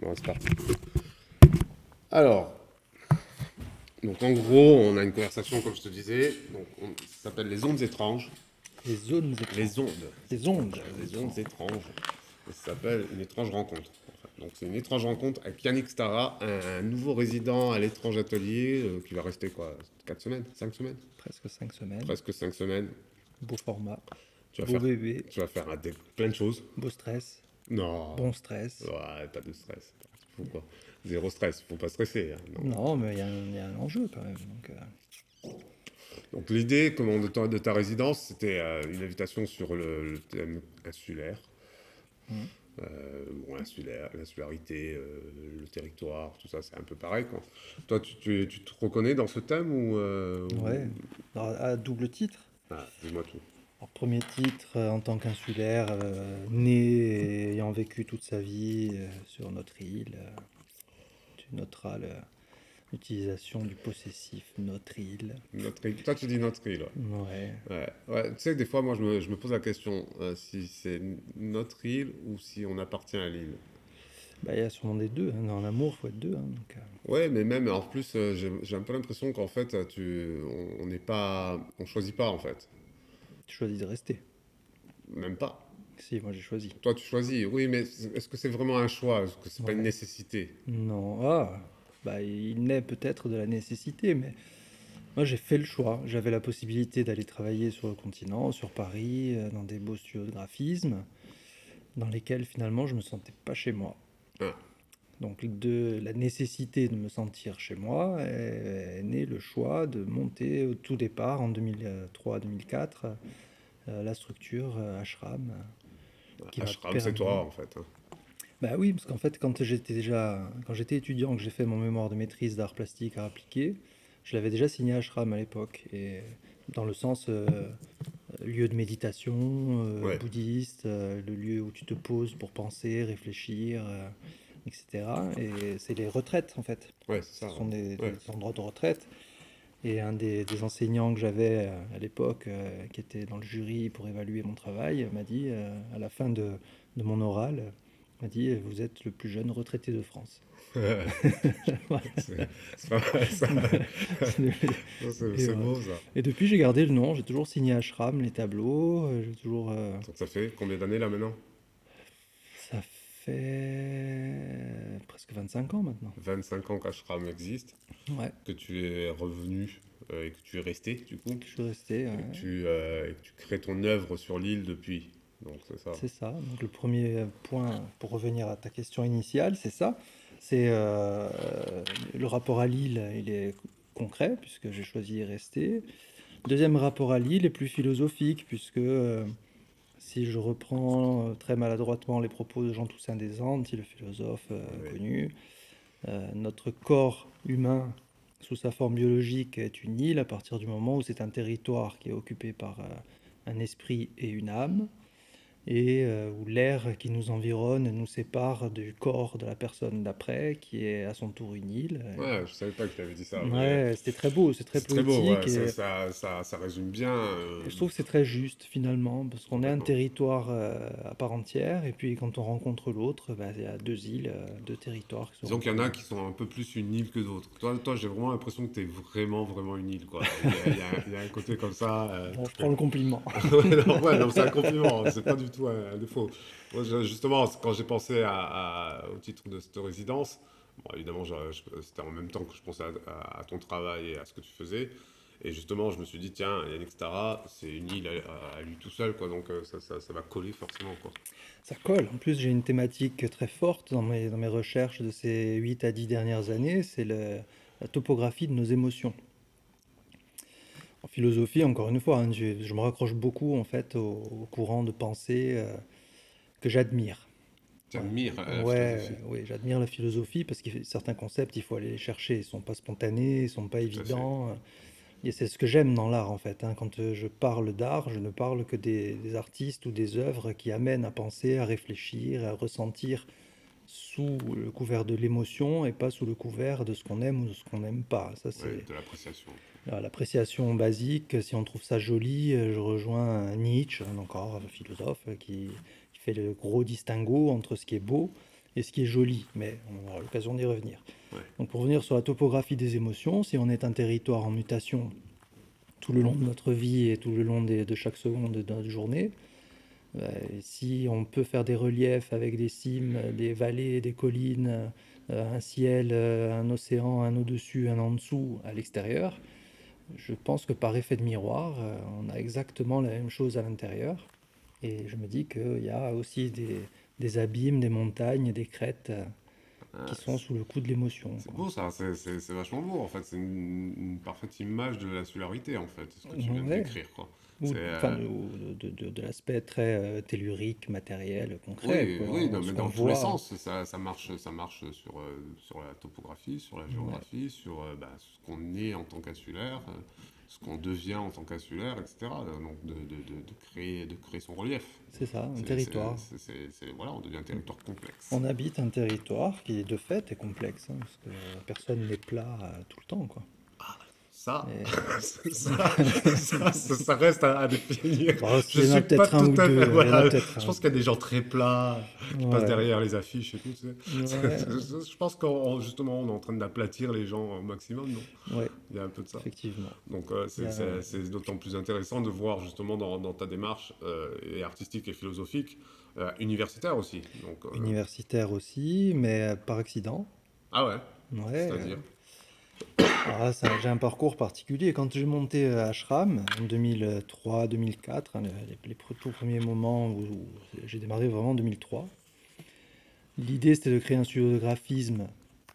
Bon, c'est parti. Alors, donc en gros, on a une conversation, comme je te disais, donc on- ça s'appelle les ondes étranges. Les zones étranges. Les ondes. Les ondes. Les ondes étranges. Et ça s'appelle une étrange rencontre. Donc c'est une étrange rencontre avec Yannick Stara, un, un nouveau résident à l'étrange atelier euh, qui va rester quoi 4 semaines 5 semaines Presque 5 semaines. Presque 5 semaines. Beau format. Tu vas Beau faire, bébé. tu vas faire un dé- plein de choses. Beau stress. Non. Bon stress. Ouais, pas de stress. Zéro stress, faut pas stresser. hein, non. Non, mais il y, a un- il y a un enjeu quand même. Donc, euh, Donc l'idée comment, de, ta, de ta résidence, c'était euh, une invitation sur le, le thème insulaire. Mhm. Euh, bon, insulaire, l'insularité, euh, le territoire, tout ça, c'est un peu pareil. Quoi. Toi, tu, tu- tu te reconnais dans ce thème ou, euh, ou- ouais. À double titre. Ah, Dis-moi tout. Alors, premier titre, euh, en tant qu'insulaire, euh, né et ayant vécu toute sa vie euh, sur notre île, tu noteras le- l'utilisation du possessif notre île. Notre île. Toi, tu dis notre île. ouais. Ouais. Ouais. Ouais, Tu sais que des fois, moi, je me, je me pose la question euh, si c'est notre île ou si on appartient à l'île. Bah, il y a sûrement des deux. hein. Dans l'amour, il faut être deux. hein, donc, euh, Ouais, mais même en plus, euh, j'ai j'ai un peu l'impression qu'en fait, tu, on on n'est pas, on choisit pas en fait, tu choisis de rester. même pas. Si, moi j'ai choisi. Toi, tu choisis. Oui, mais est-ce que c'est vraiment un choix? Est-ce que c'est pas une nécessité? Non, ah, bah, il naît peut-être de la nécessité, mais moi j'ai fait le choix. J'avais la possibilité d'aller travailler sur le continent, sur Paris, euh, dans des beaux studios de graphisme, dans lesquels finalement je me sentais pas chez moi. Ah. Donc de la nécessité de me sentir chez moi est, est né le choix de monter au tout départ en 2003-2004 euh, la structure euh, Ashram. Qui va Ashram, c'est permettre- toi en fait. hein. Bah oui, parce qu'en fait, quand j'étais déjà, quand j'étais étudiant, que j'ai fait mon mémoire de maîtrise d'art plastique à appliquer, je l'avais déjà signé Ashram à l'époque, et dans le sens euh, lieu de méditation, euh, Ouais. bouddhiste, euh, le lieu où tu te poses pour penser, réfléchir, euh, etc. Et c'est les retraites en fait. Ouais, ça. Ce sont des, Ouais. des endroits de retraite. Et un des, des enseignants que j'avais euh, à l'époque, euh, qui était dans le jury pour évaluer mon travail, m'a dit, euh, à la fin de, de mon oral, m'a dit Vous êtes le plus jeune retraité de France. c'est c'est pas mal, ça. C'est Et c'est voilà. beau ça. Et depuis, j'ai gardé le nom. J'ai toujours signé Ashram, les tableaux. J'ai toujours. euh, Donc ça fait combien d'années là maintenant? Fait presque 25 ans maintenant. 25 ans qu'Ashram existe, Ouais, que tu es revenu euh, et que tu es resté du coup, je suis resté. et que tu, euh, et que tu crées ton œuvre sur l'île depuis. Donc c'est ça. C'est ça. Donc le premier point, pour revenir à ta question initiale, c'est ça. C'est euh, le rapport à Lille, il est concret, puisque j'ai choisi d'y rester. Deuxième rapport à Lille est plus philosophique, puisque si je reprends euh, très maladroitement les propos de Jean Toussaint des Andes, le philosophe euh, Oui. connu, euh, notre corps humain, sous sa forme biologique, est une île à partir du moment où c'est un territoire qui est occupé par un esprit et une âme et euh, où l'air qui nous environne nous sépare du corps de la personne d'après, qui est à son tour une île. Ouais, je savais pas que tu avais dit ça. Ouais, c'était très beau, c'est très C'est très poétique. beau, ouais, et- ça, ça, ça, résume bien. euh, je trouve que c'est très juste finalement, parce qu'on est un territoire euh, à part entière, et puis quand on rencontre l'autre, bah, il y a deux îles, euh, deux territoires. Qui sont Disons qu'il y en a qui sont un peu plus une île que d'autres. Toi, toi j'ai vraiment l'impression que tu es vraiment, vraiment une île. Quoi. Il, y a, il y a- il y a un côté comme ça. Bon, je prends le compliment. ouais, non, ouais, non, c'est un compliment, c'est pas du tout défaut. Justement, quand j'ai pensé au titre de cette résidence, évidemment, c'était en même temps que je pensais à, ton travail et à ce que tu faisais. Et justement, je me suis dit, tiens, Yannick Stara, c'est une île à, lui tout seul, quoi, donc euh, ça, va coller forcément. Quoi. Ça colle. En plus, j'ai une thématique très forte dans mes, dans mes recherches de ces 8 à 10 dernières années, c'est la topographie de nos émotions. En philosophie, encore une fois, hein, je, je me raccroche beaucoup en fait au, au courant de pensée euh, que j'admire. T'admires euh, la ouais, philosophie. j'admire la philosophie parce que certains concepts, il faut aller les chercher. Ils sont pas spontanés, ils sont pas évidents. Et c'est ce que j'aime dans l'art en fait. hein. Quand euh, je parle d'art, je ne parle que des, des artistes ou des œuvres qui amènent à penser, à réfléchir, à ressentir sous le couvert de l'émotion et pas sous le couvert de ce qu'on aime ou de ce qu'on n'aime pas. Ça, c'est Ouais, de l'appréciation. voilà, l'appréciation basique. Si on trouve ça joli, euh, je rejoins Nietzsche, hein, encore un philosophe, euh, qui, qui fait le gros distinguo entre ce qui est beau et ce qui est joli, mais on aura l'occasion d'y revenir. Ouais. Donc pour revenir sur la topographie des émotions, si on est un territoire en mutation tout le long de notre vie et tout le long des- de chaque seconde de notre journée, si on peut faire des reliefs avec des cimes, des vallées, des collines, euh, un ciel, euh, un océan, un au-dessus, un en dessous, à l'extérieur, je pense que par effet de miroir, euh, on a exactement la même chose à l'intérieur. Et je me dis qu'il y a aussi des, des abîmes, des montagnes, des crêtes euh, qui sont sous le coup de l'émotion. C'est beau ça, c'est- vachement beau en fait. C'est une, une parfaite image de la solarité en fait, ce que tu viens de décrire. Quoi. Ou, C'est, enfin, euh, ou de, de- de l'aspect très euh, tellurique, matériel, concret. Oui, quoi. oui, non, Ce mais dans tous les sens, ça, ça marche, ça marche sur, euh, sur la topographie, sur la géographie, sur bah, ce qu'on est en tant qu'insulaire, ce qu'on devient en tant qu'insulaire, etc. Donc de, de, créer, de créer son relief. C'est ça, un territoire. c'est- voilà, on devient un territoire complexe. On habite un territoire qui, de fait, est complexe, hein, parce que personne n'est plat tout le temps. Quoi. Ça, Et- ça, ça, reste à, à définir. Bon, Je suis peut-être un ou à deux, voilà. Je pense qu'il y a des gens très plats qui passent derrière les affiches et tout. tu sais. Ouais. Je pense qu'en justement, on est en train d'aplatir les gens au maximum. Non? Ouais, Il y a un peu de ça. effectivement. Donc euh, c'est a- d'autant plus intéressant de voir justement dans, dans ta démarche euh, et artistique et philosophique, euh, universitaire aussi. Donc, Universitaire aussi, mais par accident. Ah ouais, Ouais, c'est-à-dire? Ça- j'ai un parcours particulier. Quand j'ai monté euh, Ashram en 2003-2004, hein, les, tout premiers moments où, où j'ai démarré vraiment en 2003, l'idée c'était de créer un studio de graphisme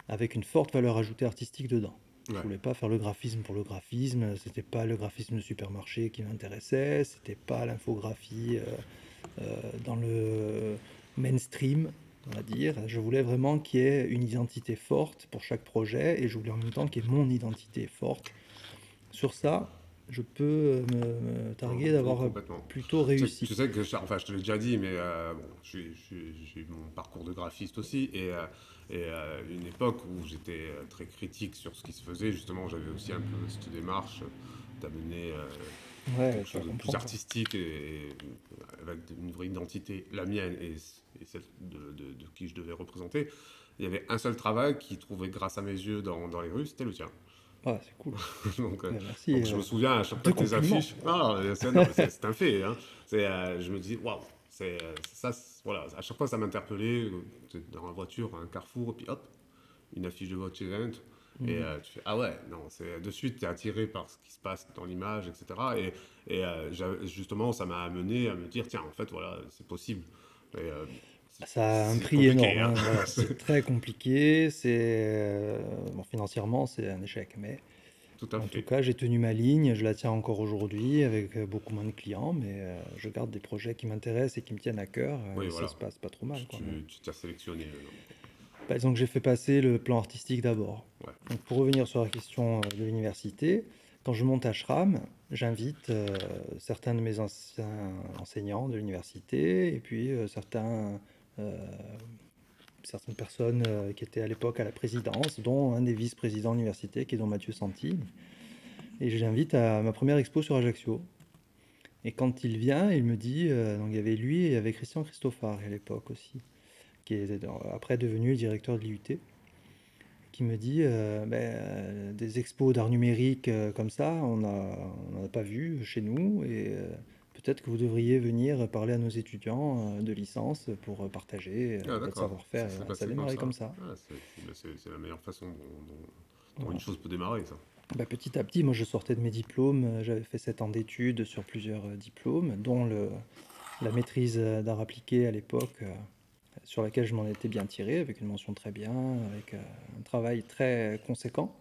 avec une forte valeur ajoutée artistique dedans. Je Ouais. voulais pas faire le graphisme pour le graphisme, c'était pas le graphisme de supermarché qui m'intéressait, c'était pas l'infographie euh, euh, dans le mainstream, on va dire. Je voulais vraiment qu'il y ait une identité forte pour chaque projet et je voulais en même temps qu'il y ait mon identité forte. Sur ça, je peux me, me targuer d'avoir plutôt réussi. Tu sais que, je- enfin, je te l'ai déjà dit, mais euh, bon, j'ai eu mon parcours de graphiste aussi, et, euh, et euh, une époque où j'étais très critique sur ce qui se faisait, justement, j'avais aussi un peu cette démarche d'amener Ouais, chose de plus artistique et, et avec une vraie identité, la mienne et, et celle de, de- de qui je devais représenter. Il y avait un seul travail qui trouvait grâce à mes yeux dans, dans les rues, c'était le tien. Ouais, c'est cool. donc, euh, Ouais, merci. donc, je euh, me souviens à chaque fois de tes affiches. C'est un fait. Hein. Euh, je me dis, waouh, c'est ça. Voilà, à chaque fois, ça m'interpellait. dans la voiture, un carrefour, et puis hop, une affiche de votre event. Mhm. Et euh, tu fais, ah ouais, non, c'est de suite, tu es attiré par ce qui se passe dans l'image, etc. Et, et euh, justement, ça m'a amené à me dire, tiens, en fait, voilà, c'est possible. Et, euh, Ça a un prix énorme. hein. hein, voilà, c'est très compliqué. C'est bon, financièrement, c'est un échec, mais Tout à en fait. tout cas, j'ai tenu ma ligne. Je la tiens encore aujourd'hui avec beaucoup moins de clients, mais euh, je garde des projets qui m'intéressent et qui me tiennent à cœur. Oui, et voilà. ça se passe pas trop mal. Tu- quoi. tu t'as sélectionné. euh, Bah, que j'ai fait passer le plan artistique d'abord. Ouais. Donc, pour revenir sur la question euh, de l'université, quand je monte à Shram, j'invite euh, certains de mes anciens enseignants de l'université et puis euh, certains, euh, certaines personnes qui étaient à l'époque à la présidence, dont un des vice-présidents de l'université qui est don Mathieu Santi. Et je l'invite à ma première expo sur Ajaccio. Et quand il vient, il me dit, donc il y avait lui et il y avait Christian Christophard à l'époque aussi qui est après devenu directeur de l'IUT, qui me dit euh, Ben, euh, des expos d'art numérique euh, comme ça, on n'en a pas vu chez nous, et euh, peut-être que vous devriez venir parler à nos étudiants de licence pour partager Ah, votre savoir-faire. Ça Ça a démarré comme ça. Ah, c'est la meilleure façon dont, dont- dont Voilà. une chose peut démarrer, ça. Bah, petit à petit, moi je sortais de mes diplômes, j'avais fait 7 ans d'études sur plusieurs diplômes, dont le, la maîtrise d'art appliqué à l'époque, sur laquelle je m'en étais bien tiré, avec une mention très bien, avec euh, un travail très conséquent.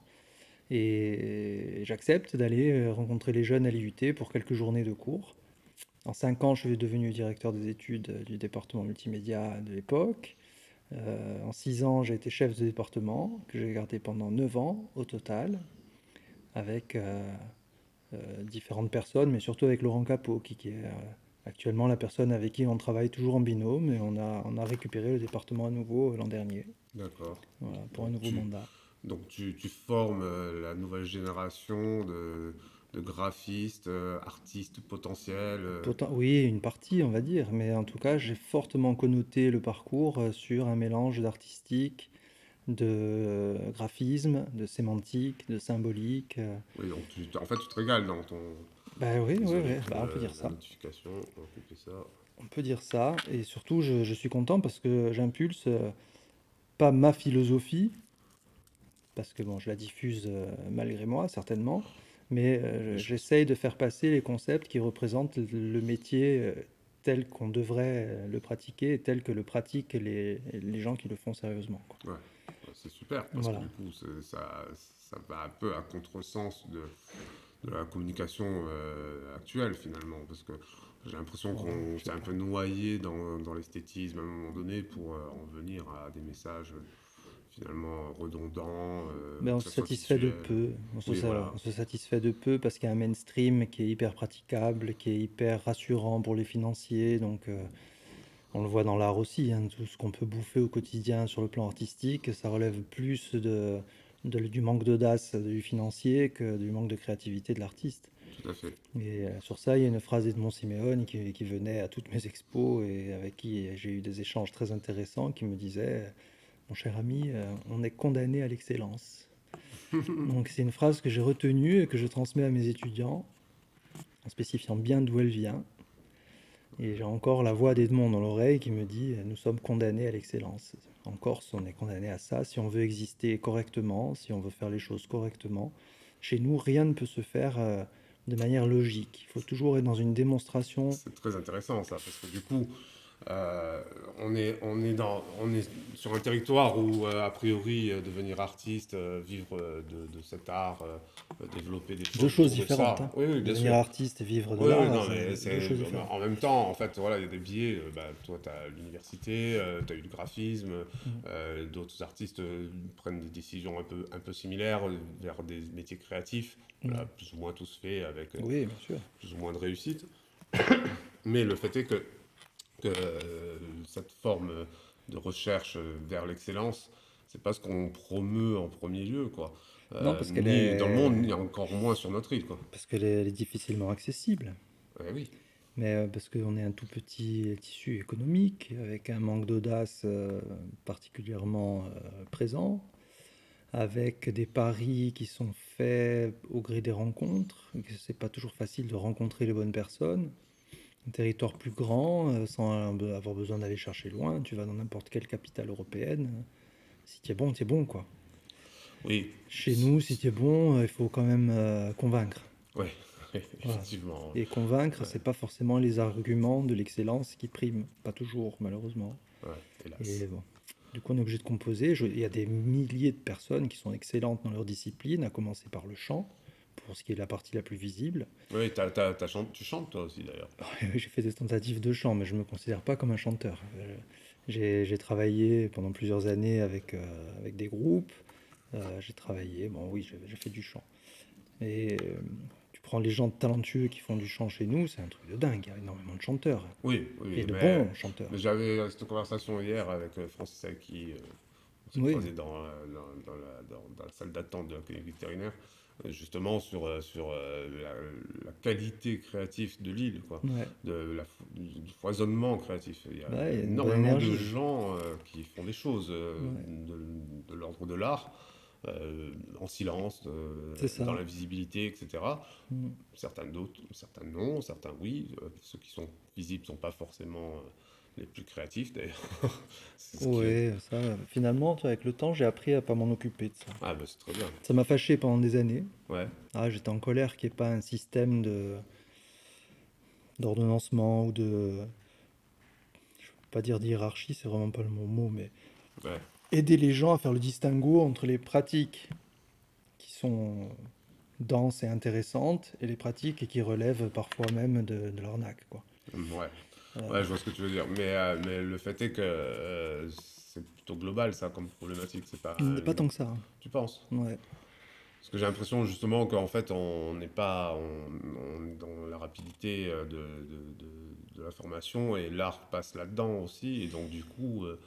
Et j'accepte d'aller euh, rencontrer les jeunes à l'IUT pour quelques journées de cours. En 5 ans, je suis devenu directeur des études du département multimédia de l'époque. Euh, en 6 ans, j'ai été chef de département, que j'ai gardé pendant 9 ans au total avec différentes personnes, mais surtout avec Laurent Capot, qui, qui est actuellement la personne avec qui on travaille toujours en binôme, et on a, on a récupéré le département à nouveau euh, l'an dernier, D'accord. voilà, pour un nouveau Tu- mandat. Donc tu, tu formes euh, la nouvelle génération de, de graphistes, euh, artistes potentiels. euh. Poten- oui, une partie, on va dire, mais en tout cas, j'ai fortement connoté le parcours sur un mélange d'artistique, de graphisme, de sémantique, de symbolique. Oui, donc tu, en fait, tu te régales dans ton. Bah oui, oui, bah, on peut dire ça. on peut dire ça, et surtout, je, je suis content parce que j'impulse euh, pas ma philosophie, parce que bon, je la diffuse euh, malgré moi, certainement, mais euh, Je- j'essaye de faire passer les concepts qui représentent le métier tel qu'on devrait le pratiquer et tel que le pratiquent les, les gens qui le font sérieusement. quoi. Ouais, c'est super, parce Voilà. que du coup, ça, ça va un peu à contresens de, de la communication euh, actuelle, finalement, parce que j'ai l'impression qu'on s'est un peu noyé dans, dans l'esthétisme à un moment donné pour euh, en venir à des messages finalement redondants. euh, Mais on se satisfait de peu. On se, Oui, sa- voilà. on se satisfait de peu parce qu'il y a un mainstream qui est hyper praticable, qui est hyper rassurant pour les financiers. Donc, on le voit dans l'art aussi. hein, tout ce qu'on peut bouffer au quotidien sur le plan artistique, ça relève plus de, de- du manque d'audace du financier que du manque de créativité de l'artiste. Tout à fait. Et euh, sur ça, il y a une phrase d'Edmond Siméon qui, qui venait à toutes mes expos et avec qui j'ai eu des échanges très intéressants qui me disait Mon cher ami, euh, on est condamné à l'excellence. Donc c'est une phrase que j'ai retenue et que je transmets à mes étudiants en spécifiant bien d'où elle vient. Et j'ai encore la voix d'Edmond dans l'oreille qui me dit Nous sommes condamnés à l'excellence. En Corse, on est condamné à ça. Si on veut exister correctement, si on veut faire les choses correctement, chez nous, rien ne peut se faire euh, de manière logique. Il faut toujours être dans une démonstration. C'est très intéressant ça, parce que du coup, on, est, on, est dans, on est sur un territoire où, euh, a priori, euh, devenir artiste, euh, vivre euh, de, de cet art, euh, euh, développer des choses. Deux choses différentes. hein. Oui, oui, bien Devenir sûr. artiste et vivre de Oui, l'art, non, mais c'est en même temps, en fait, voilà, il y a des biais. euh, bah, toi, tu as l'université, tu as eu le graphisme, Mm. euh, d'autres artistes euh, prennent des décisions un peu, un peu similaires euh, vers des métiers créatifs. Voilà, Mm. plus ou moins tous faits avec euh, Oui, bien sûr. plus ou moins de réussite. Mais le fait est que, euh, cette forme de recherche vers l'excellence, c'est pas ce qu'on promeut en premier lieu, quoi. Euh, Non, parce qu'elle ni est- dans le monde, ni encore moins sur notre île, quoi. Parce qu'elle est, est difficilement accessible. Ouais, oui. Mais euh, parce qu'on est un tout petit tissu économique, avec un manque d'audace euh, particulièrement euh, présent, avec des paris qui sont faits au gré des rencontres, c'est pas toujours facile de rencontrer les bonnes personnes. Un territoire plus grand, euh, sans avoir besoin d'aller chercher loin, tu vas dans n'importe quelle capitale européenne. Si tu es bon, tu es bon, quoi. Oui, Chez nous, si tu es bon, euh, il faut quand même euh, convaincre. ouais, effectivement. Et convaincre, Ouais. c'est pas forcément les arguments de l'excellence qui priment. Pas toujours, malheureusement. Ouais, hélas. Et bon. Du coup, on est obligé de composer. Je- Il y a des milliers de personnes qui sont excellentes dans leur discipline, à commencer par le chant, pour ce qui est la partie la plus visible. Oui, t'as- t'as- t'as chan- tu chantes toi aussi d'ailleurs. J'ai fait des tentatives de chant, mais je ne me considère pas comme un chanteur. Euh, J'ai travaillé pendant plusieurs années avec, euh, avec des groupes. Euh, j'ai travaillé, bon oui, j'ai fait du chant. Et euh, tu prends les gens talentueux qui font du chant chez nous, c'est un truc de dingue. Il y a énormément de chanteurs. Oui, oui. et de bons chanteurs. J'avais cette conversation hier avec Francis euh, on Oui. dans, dans, dans la, dans- la salle d'attente de la clinique vétérinaire, justement sur, euh, sur euh, la, la qualité créative de l'île, quoi. Ouais. De la, du foisonnement créatif. Il y a Ouais, énormément de gens euh, qui font des choses euh, Ouais. de, l'ordre de l'art, euh, en silence, dans la visibilité, etc. Mm. Certains d'autres, certains non, certains oui. Ceux qui sont visibles ne sont pas forcément les plus créatifs d'ailleurs. Qui- Ouais, ça, finalement, avec le temps, j'ai appris à pas m'en occuper de ça. Ah bah c'est très bien. Ça m'a fâché pendant des années. Ouais. Ah, j'étais en colère qu'il n'y ait pas un système de d'ordonnancement ou de je veux pas dire d'hiérarchie, c'est vraiment pas le bon mot, mais Ouais. aider les gens à faire le distinguo entre les pratiques qui sont denses et intéressantes et les pratiques qui relèvent parfois même de, de l'arnaque, quoi. Ouais. Euh, Ouais, je vois ce que tu veux dire. Mais, euh, mais le fait est que euh, c'est plutôt global ça comme problématique. C'est pas. Pas tant que ça. hein. Tu penses? Ouais. Parce que j'ai l'impression justement qu'en fait on n'est pas on, on est dans la rapidité euh, de, de, de, de l'information et l'art passe là-dedans aussi. Et donc du coup, euh,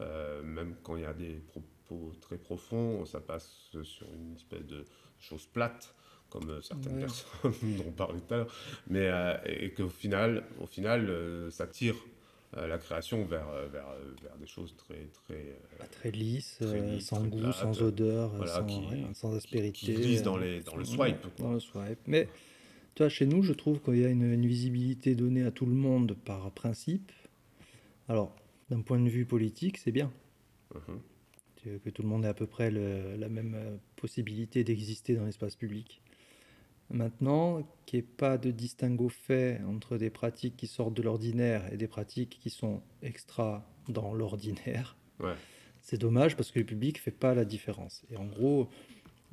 euh, même quand il y a des propos très profonds, ça passe sur une espèce de chose plate. Comme euh, certaines personnes dont on parlait tout à l'heure, mais euh, et, qu'au final, au final, ça tire la création vers, vers, vers, des choses très très très lisses, sans goût, sans odeur, sans, sans, aspérité, qui, qui dans les dans le swipe. Dans le swipe, mais tu vois, chez nous, je trouve qu'il y a une, visibilité donnée à tout le monde par principe. Alors, d'un point de vue politique, c'est bien. Uh-huh. Que tout le monde ait à peu près la même euh, possibilité d'exister dans l'espace public. Maintenant, qu'il n'y ait pas de distinguo fait entre des pratiques qui sortent de l'ordinaire et des pratiques qui sont extra dans l'ordinaire, c'est dommage parce que le public ne fait pas la différence. Et en gros,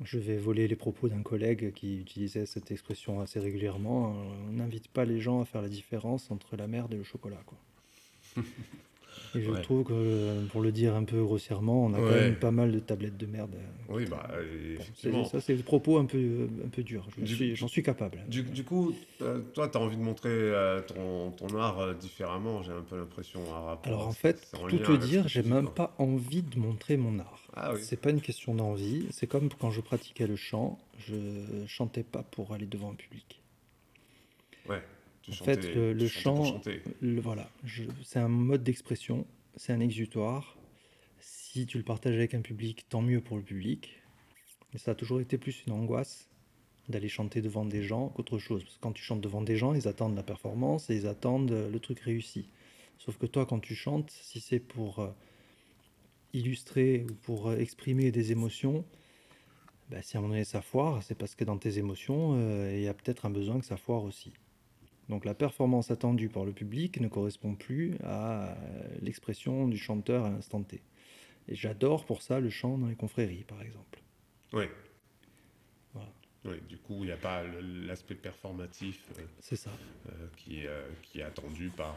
je vais voler les propos d'un collègue qui utilisait cette expression assez régulièrement. On n'invite pas les gens à faire la différence entre la merde et le chocolat. Quoi. Et je trouve que, pour le dire un peu grossièrement, on a quand même pas mal de tablettes de merde. Oui, bah, effectivement. ça, c'est des propos un peu, un peu durs. J'en suis, capable. Du, du coup, euh, toi, tu as envie de montrer euh, ton, ton, art euh, différemment, j'ai un peu l'impression. Alors, en fait, pour tout te dire, j'ai même pas envie de montrer mon art. Ah, oui. C'est pas une question d'envie. C'est comme quand je pratiquais le chant, je chantais pas pour aller devant un public. Ouais en fait, le, chant, voilà, c'est un mode d'expression, c'est un exutoire. Si tu le partages avec un public, tant mieux pour le public. Mais ça a toujours été plus une angoisse d'aller chanter devant des gens qu'autre chose. Parce que quand tu chantes devant des gens, ils attendent la performance et ils attendent le truc réussi. Sauf que toi, quand tu chantes, si c'est pour euh, illustrer ou pour euh, exprimer des émotions, bah, si à un moment donné ça foire, c'est parce que dans tes émotions, euh, il y a peut-être un besoin que ça foire aussi. Donc la performance attendue par le public ne correspond plus à l'expression du chanteur à l'instant T. Et j'adore pour ça le chant dans les confréries, par exemple. Oui. Oui, du coup, il n'y a pas l'aspect performatif euh, ça. Euh, qui, euh, qui, est attendu par,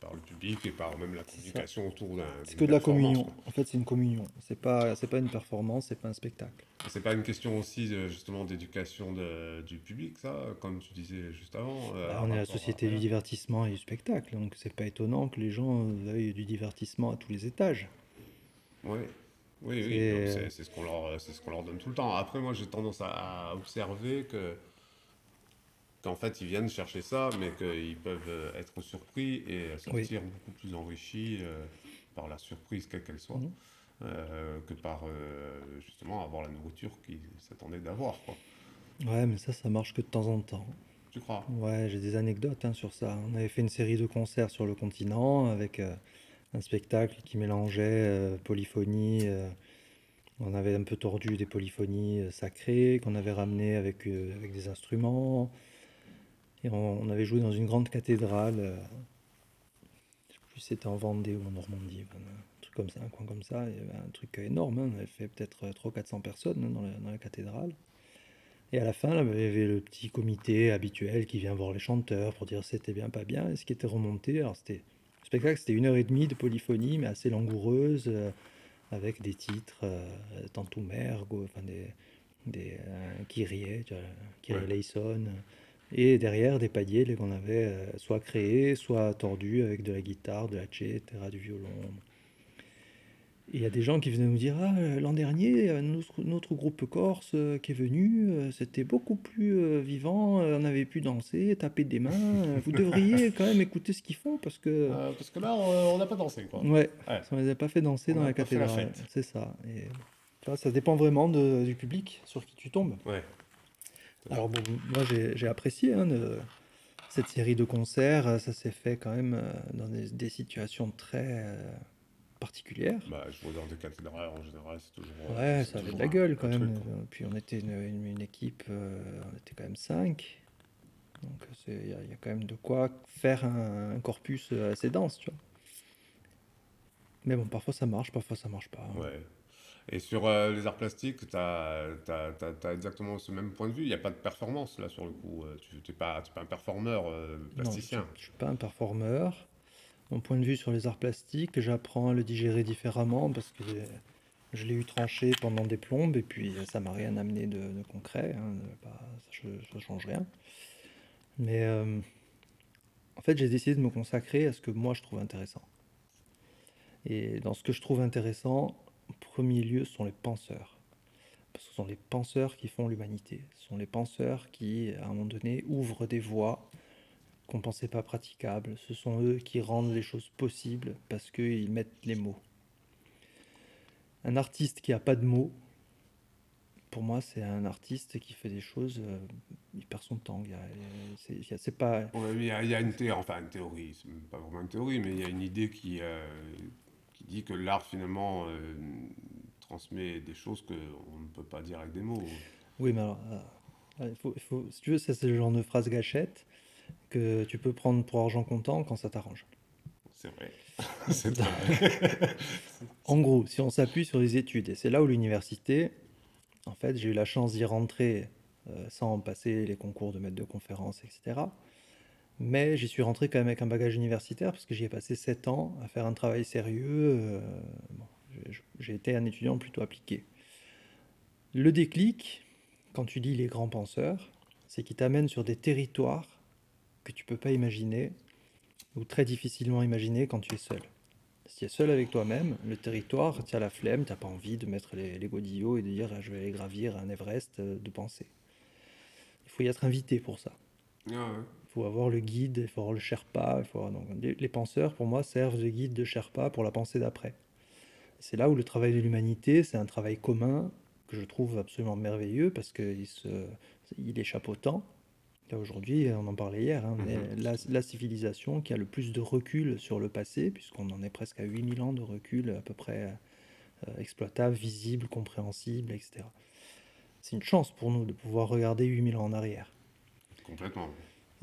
par le public et par même la communication autour d'un. C'est que de la communion. En fait, c'est une communion. C'est pas, c'est pas une performance, c'est pas un spectacle. C'est pas une question aussi justement d'éducation du public, ça, comme tu disais juste avant. Bah, on est la société du divertissement et du spectacle, donc c'est pas étonnant que les gens veuillent du divertissement à tous les étages. Oui. Oui, oui, c'est ce qu'on leur, ce qu'on leur donne tout le temps. Après, moi, j'ai tendance à, observer que qu'en fait, ils viennent chercher ça, mais qu'ils peuvent être surpris et sortir beaucoup plus enrichis euh, par la surprise, quelle qu'elle soit, euh, que par euh, justement avoir la nourriture qu'ils s'attendaient d'avoir. Ouais, mais ça, ça marche que de temps en temps. Tu crois? Ouais, j'ai des anecdotes hein, sur ça. On avait fait une série de concerts sur le continent avec un spectacle qui mélangeait euh, polyphonie. Euh, on avait un peu tordu des polyphonies euh, sacrées qu'on avait ramenées avec, avec des instruments. Et on, avait joué dans une grande cathédrale. je sais plus si c'était en Vendée ou en Normandie. un truc comme ça, un coin comme ça. Il y avait un truc énorme. Hein. On avait fait peut-être 300-400 personnes hein, dans, la, dans, la, cathédrale. Et à la fin, il y avait le petit comité habituel qui vient voir les chanteurs pour dire c'était bien, pas bien. Et ce qui était remonté, alors c'était spectacle, c'était une heure et demie de polyphonie, mais assez langoureuse, euh, avec des titres, euh, tantôt mergo, enfin des, des euh, qui riait, qui ouais. et derrière des paliers qu'on avait soit créés, soit tordus avec de la guitare, de la etc., du violon il y a des gens qui venaient nous dire Ah, euh, l'an dernier, euh, notre, groupe corse euh, qui est venu, c'était beaucoup plus vivant, on avait pu danser, taper des mains. Vous devriez quand même écouter ce qu'ils font parce que. parce que là, on n'a pas dansé. Quoi. Ouais, on ne les a pas fait danser dans la cathédrale. C'est ça. Et, tu vois, ça dépend vraiment du public sur qui tu tombes. Ouais. Alors, bon, moi, j'ai apprécié hein, cette série de concerts. Ça s'est fait quand même dans des, des situations très particulière. Bah, je regarde des cathédrales en général, c'est toujours. Ouais, ça avait de la gueule quand même. Puis on était une, une, équipe, euh, on était quand même cinq. Donc il y, a quand même de quoi faire un, corpus assez dense, tu vois. Mais bon, parfois ça marche, parfois ça marche pas. Ouais. Et sur euh, les arts plastiques, tu as, as, exactement ce même point de vue. Il n'y a pas de performance là sur le coup. Euh, tu n'es pas, pas, un performeur plasticien. Non, je ne suis pas un performeur mon point de vue sur les arts plastiques. J'apprends à le digérer différemment parce que je l'ai eu tranché pendant des plombes et puis ça m'a rien amené de, concret. Hein, ça ne change rien. Mais euh, en fait, j'ai décidé de me consacrer à ce que moi je trouve intéressant. Et dans ce que je trouve intéressant, en premier lieu, ce sont les penseurs. Parce que ce sont les penseurs qui font l'humanité. Ce sont les penseurs qui, à un moment donné, ouvrent des voies qu'on pensait pas praticables. Ce sont eux qui rendent les choses possibles parce qu'ils mettent les mots. Un artiste qui n'a pas de mots, pour moi, c'est un artiste qui fait des choses, euh, il perd son temps. C'est pas. il, y a, une théorie, enfin une théorie, c'est pas vraiment une théorie, mais il y a une idée qui, euh, qui dit que l'art finalement euh, transmet des choses qu'on ne peut pas dire avec des mots. Oui, mais alors, il faut, il faut, si tu veux, c'est le genre de phrase gâchette que tu peux prendre pour argent comptant quand ça t'arrange. C'est vrai. c'est vrai. en gros, si on s'appuie sur les études, et c'est là où l'université, en fait, j'ai eu la chance d'y rentrer euh, sans passer les concours de maître de conférence, etc. Mais j'y suis rentré quand même avec un bagage universitaire parce que j'y ai passé 7 ans à faire un travail sérieux. Euh, j'ai été un étudiant plutôt appliqué. Le déclic, quand tu lis les grands penseurs, c'est qu'ils t'amènent sur des territoires que tu peux pas imaginer ou très difficilement imaginer quand tu es seul. Si tu es seul avec toi-même, le territoire, tu as la flemme, tu n'as pas envie de mettre les, les godillots et de dire je vais aller gravir un Everest euh, de pensée. Il faut y être invité pour ça. Ah il faut avoir le guide, il faut avoir le Sherpa. Il faut donc, les, penseurs, pour moi, servent de guide de Sherpa pour la pensée d'après. C'est là où le travail de l'humanité, c'est un travail commun que je trouve absolument merveilleux parce qu'il il est chapeautant aujourd'hui, on en parlait hier, hein, mhm. la, civilisation qui a le plus de recul sur le passé, puisqu'on en est presque à 8000 ans de recul à peu près euh, exploitable, visible, compréhensible, etc. C'est une chance pour nous de pouvoir regarder 8000 ans en arrière. Complètement.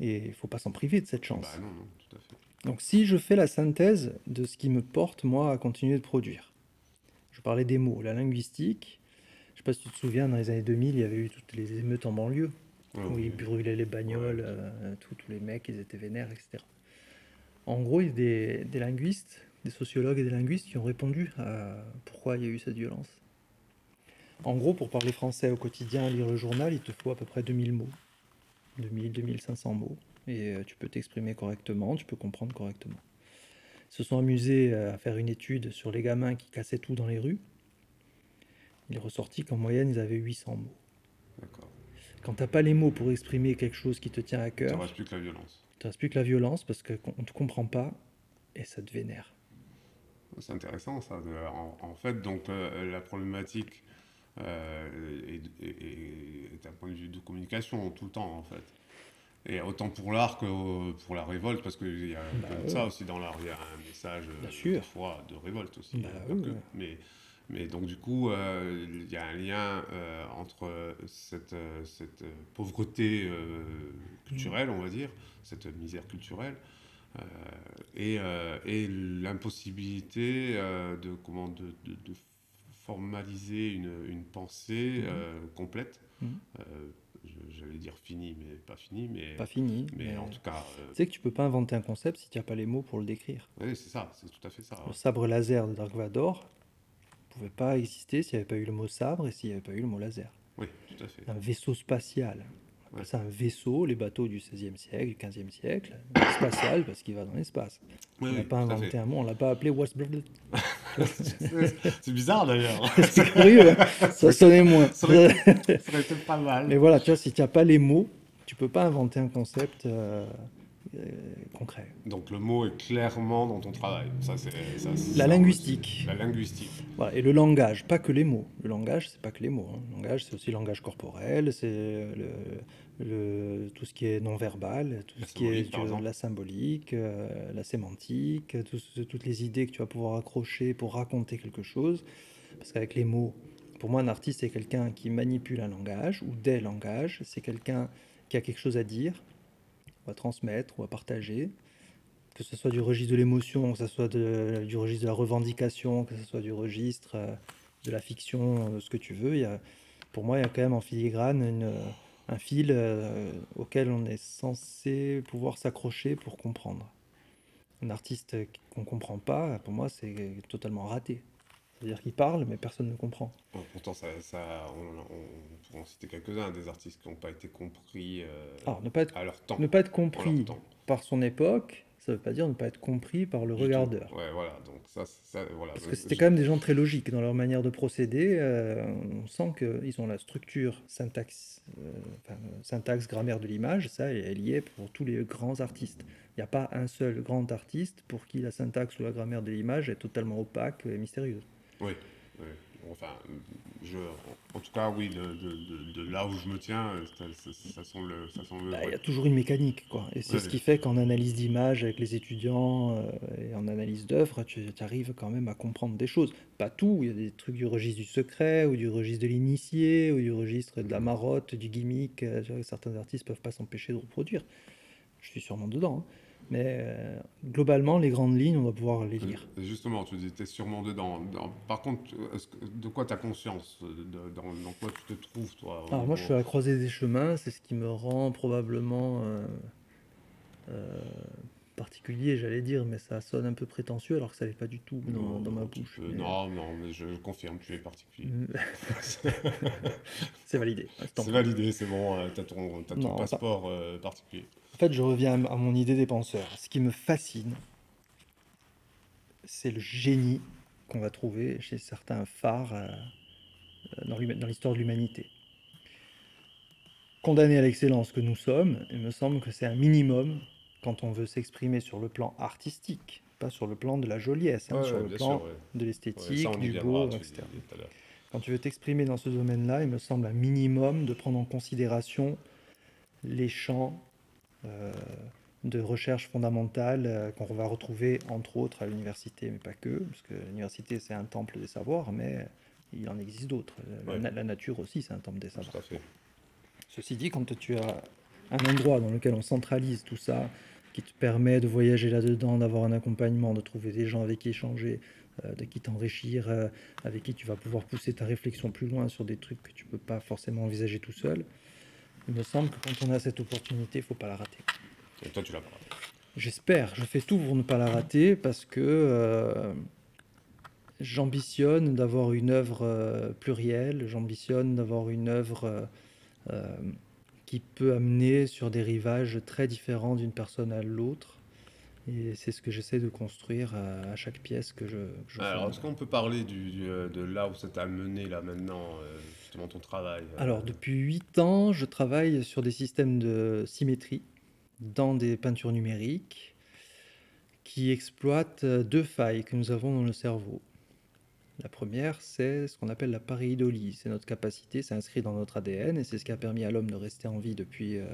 Et il ne faut pas s'en priver de cette chance. Bah non, non, tout à fait. Donc si je fais la synthèse de ce qui me porte, moi, à continuer de produire, je parlais des mots, la linguistique, je ne sais pas si tu te souviens, dans les années 2000, il y avait eu toutes les émeutes en banlieue où ils brûlaient les bagnoles, euh, tous les mecs, ils étaient vénères, etc. En gros, il y a des, des, linguistes, des sociologues et des linguistes qui ont répondu à pourquoi il y a eu cette violence. En gros, pour parler français au quotidien, lire le journal, il te faut à peu près 2000 mots. 2000, 2500 mots. Et euh, tu peux t'exprimer correctement, tu peux comprendre correctement. Ils se sont amusés à faire une étude sur les gamins qui cassaient tout dans les rues. Il est ressorti qu'en moyenne, ils avaient 800 mots. D'accord. Quand tu n'as pas les mots pour exprimer quelque chose qui te tient à cœur, il ne reste plus que la violence. Il ne reste plus que la violence parce qu'on ne te comprend pas et ça te vénère. C'est intéressant ça. En, fait, donc euh, la problématique euh, est, un point de vue de communication tout le temps en fait. Et autant pour l'art que pour la révolte, parce qu'il y a bah ça aussi dans l'art, il y a un message parfois de révolte aussi. Bah mais mais donc du coup, euh, il y a un lien euh, entre cette, euh, cette pauvreté culturelle, on va dire, cette misère culturelle, et, et l'impossibilité de, comment, de, de, formaliser une, une pensée mmh. complète. Mmh. J'allais dire fini, mais pas fini. Mais, pas fini. Mais, en tout cas. Tu sais que tu peux pas inventer un concept si tu n'as pas les mots pour le décrire. Oui, c'est ça, c'est tout à fait ça. Le sabre laser de Dark Vador, pouvait pas exister s'il n'y avait pas eu le mot sabre et s'il n'y avait pas eu le mot laser. Oui, tout à fait. Un vaisseau spatial. C'est un vaisseau, les bateaux du XVIe siècle, du XVe siècle, spatial parce qu'il va dans l'espace. on n'a pas inventé un mot, on l'a pas appelé Westbrook. c'est bizarre d'ailleurs. c'est curieux, hein. ça sonnait moins. ça aurait, été pas mal. Mais voilà, tu vois, si tu n'as pas les mots, tu peux pas inventer un concept. Euh, concret. Donc le mot est clairement dans ton travail. Ça, c'est, la linguistique. La linguistique. Voilà. Et le langage, pas que les mots. Le langage, c'est pas que les mots. Hein. Le langage, c'est aussi le langage corporel, c'est le, tout ce qui est non-verbal, tout ce qui est la symbolique, euh, la sémantique, toutes les idées que tu vas pouvoir accrocher pour raconter quelque chose. Parce qu'avec les mots, pour moi, un artiste, c'est quelqu'un qui manipule un langage ou des langages. C'est quelqu'un qui a quelque chose à dire à transmettre ou à partager, que ce soit du registre de l'émotion, que ce soit du registre de la revendication, que ce soit du registre euh, de la fiction, euh, ce que tu veux. Il y a, pour moi, il y a quand même en filigrane une, un fil euh, auquel on est censé pouvoir s'accrocher pour comprendre. Un artiste qu'on ne comprend pas, pour moi, c'est totalement raté. C'est-à-dire qu'il parle, mais personne ne comprend. pourtant, ça, on, pourrait en citer quelques-uns, des artistes qui n'ont pas été compris euh, ne pas être, à leur temps. Ne pas être compris par son époque, ça ne veut pas dire ne pas être compris par le Du tout. regardeur. Ouais, voilà. Donc ça, ça voilà. Parce que c'était quand même des gens très logiques dans leur manière de procéder. euh, on sent qu'ils ont la structure, syntaxe, euh, enfin, euh, syntaxe, grammaire de l'image, ça, elle y est pour tous les grands artistes. Il n'y a pas un seul grand artiste pour qui la syntaxe ou la grammaire de l'image est totalement opaque et mystérieuse. Oui, oui. Enfin, je, en tout cas, oui, de, de- de- de là où je me tiens, euh, ça, ça- ça semble, ça semble Bah, Il y a toujours une mécanique, quoi. Et c'est Ouais, ce qui fait qu'en analyse d'image avec les étudiants euh, et en analyse d'œuvres, tu arrives quand même à comprendre des choses. Pas tout, il y a des trucs du registre du secret, ou du registre de l'initié, ou du registre de la marotte, du gimmick. euh, certains artistes peuvent pas s'empêcher de reproduire. Je suis sûrement dedans. hein. Mais euh, globalement, les grandes lignes, on doit pouvoir les lire. Et Justement, tu es sûrement dedans. Dans- par contre, de quoi tu as conscience de- dans, dans quoi tu te trouves, toi Alors moi, je suis à la croisée des chemins, c'est ce qui me rend probablement euh, euh, particulier, j'allais dire, mais ça sonne un peu prétentieux alors que ça l'est pas du tout dans, Non, dans ma bouche. peux- mais- Non, non, mais je confirme, tu es particulier. Mm. c'est validé. C'est validé, c'est bon, tu as ton, Non, passeport euh, particulier. En fait, je reviens à mon idée des penseurs. Ce qui me fascine, c'est le génie qu'on va trouver chez certains phares euh, euh, dans l'histoire de l'humanité. Condamnés à l'excellence que nous sommes, il me semble que c'est un minimum quand on veut s'exprimer sur le plan artistique, pas sur le plan de la joliesse, hein, Ouais, sur ouais, le plan sûr, ouais. de l'esthétique, du beau, etc. tout. Quand tu veux t'exprimer dans ce domaine-là, il me semble un minimum de prendre en considération les champs de recherche fondamentale euh, qu'on va retrouver entre autres à l'université, mais pas que, parce que l'université c'est un temple des savoirs, mais il en existe d'autres. La, Ouais. na- la nature aussi c'est un temple des savoirs. Ceci dit, quand tu as un endroit dans lequel on centralise tout ça, qui te permet de voyager là-dedans, d'avoir un accompagnement, de trouver des gens avec qui échanger, euh, de qui t'enrichir, euh, avec qui tu vas pouvoir pousser ta réflexion plus loin sur des trucs que tu peux pas forcément envisager tout seul, il me semble que quand on a cette opportunité, il faut pas la rater. Et toi, tu l'as pas raté. J'espère, je fais tout pour ne pas la rater parce que euh, j'ambitionne d'avoir une œuvre euh, plurielle, j'ambitionne d'avoir une œuvre euh, qui peut amener sur des rivages très différents d'une personne à l'autre. Et c'est ce que j'essaie de construire à, à chaque pièce que je, que je Alors, est-ce qu'on peut parler du, du, euh, de là où ça t'a mené, là, maintenant, euh, justement, ton travail euh, Alors, depuis 8 ans, je travaille sur des systèmes de symétrie dans des peintures numériques qui exploitent deux failles que nous avons dans le cerveau. La première, c'est ce qu'on appelle la pareidolie. C'est notre capacité, c'est inscrit dans notre ADN et c'est ce qui a permis à l'homme de rester en vie depuis, euh,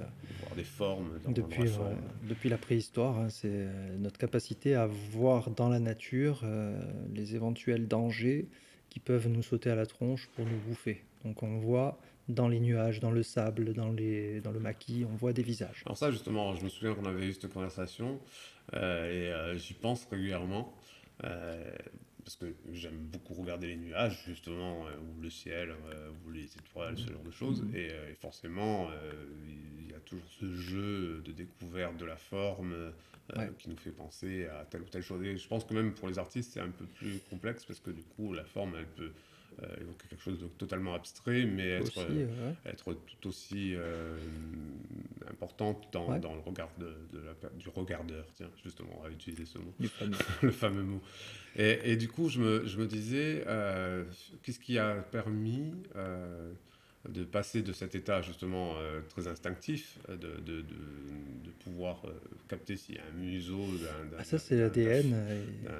voir des formes dans, depuis, euh, depuis la préhistoire. hein. C'est euh, notre capacité à voir dans la nature euh, les éventuels dangers qui peuvent nous sauter à la tronche pour nous bouffer. Donc on voit dans les nuages, dans le sable, dans, les, dans le maquis, on voit des visages. Alors ça, justement, je me souviens qu'on avait eu cette conversation euh, et euh, j'y pense régulièrement euh, parce que j'aime beaucoup regarder les nuages, justement, euh, ou le ciel, euh, ou les étoiles, ce genre de choses. Et, euh, et forcément, il y a toujours ce jeu de découverte de la forme Ouais. qui nous fait penser à telle ou telle chose. Et je pense que même pour les artistes, c'est un peu plus complexe parce que du coup, la forme, elle peut euh, évoquer quelque chose de totalement abstrait, mais être... Aussi, euh, euh, ouais. être tout aussi euh, importante dans, Ouais. dans le regard de, de la per- du regardeur. Tiens, justement, on va utiliser ce mot, fameux. le fameux mot. Et, et du coup, je me, je me disais, euh, qu'est-ce qui a permis euh, de passer de cet état justement euh, très instinctif, euh, de, de, de, de pouvoir euh, capter s'il y a un museau d'un... Ah, ça, c'est l'ADN.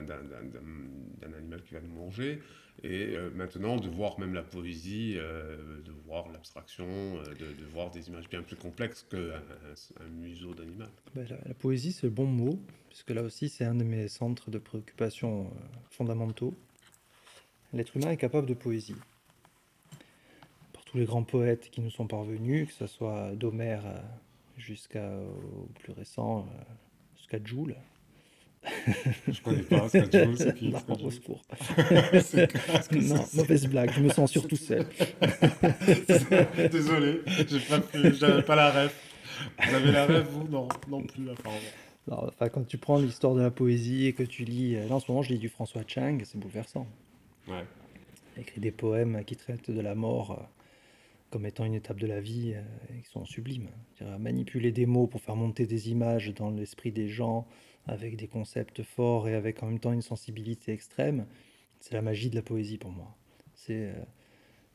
d'un- animal qui va nous manger, et euh, maintenant de voir même la poésie, euh, de voir l'abstraction, euh, de, de voir des images bien plus complexes qu'un un, museau d'animal. Ben, la, la poésie, c'est le bon mot, puisque là aussi, c'est un de mes centres de préoccupation fondamentaux. L'être humain est capable de poésie. Par tous les grands poètes qui nous sont parvenus, que ce soit d'Homère jusqu'au plus récent, jusqu'à Joule. Je connais pas Joule, c'est qui non, Scott au secours. Non, mauvaise blague, je me sens surtout seul. Désolé, j'avais pas la ref. Vous avez la ref, vous? Non, non plus, apparemment. Non, enfin, quand tu prends l'histoire de la poésie et que tu lis, euh, là en ce moment je lis du François Chang, c'est bouleversant. Ouais. Il écrit des poèmes qui traitent de la mort comme étant une étape de la vie, euh, qui sont sublimes. Manipuler des mots pour faire monter des images dans l'esprit des gens, avec des concepts forts et avec en même temps une sensibilité extrême, c'est la magie de la poésie pour moi. C'est euh,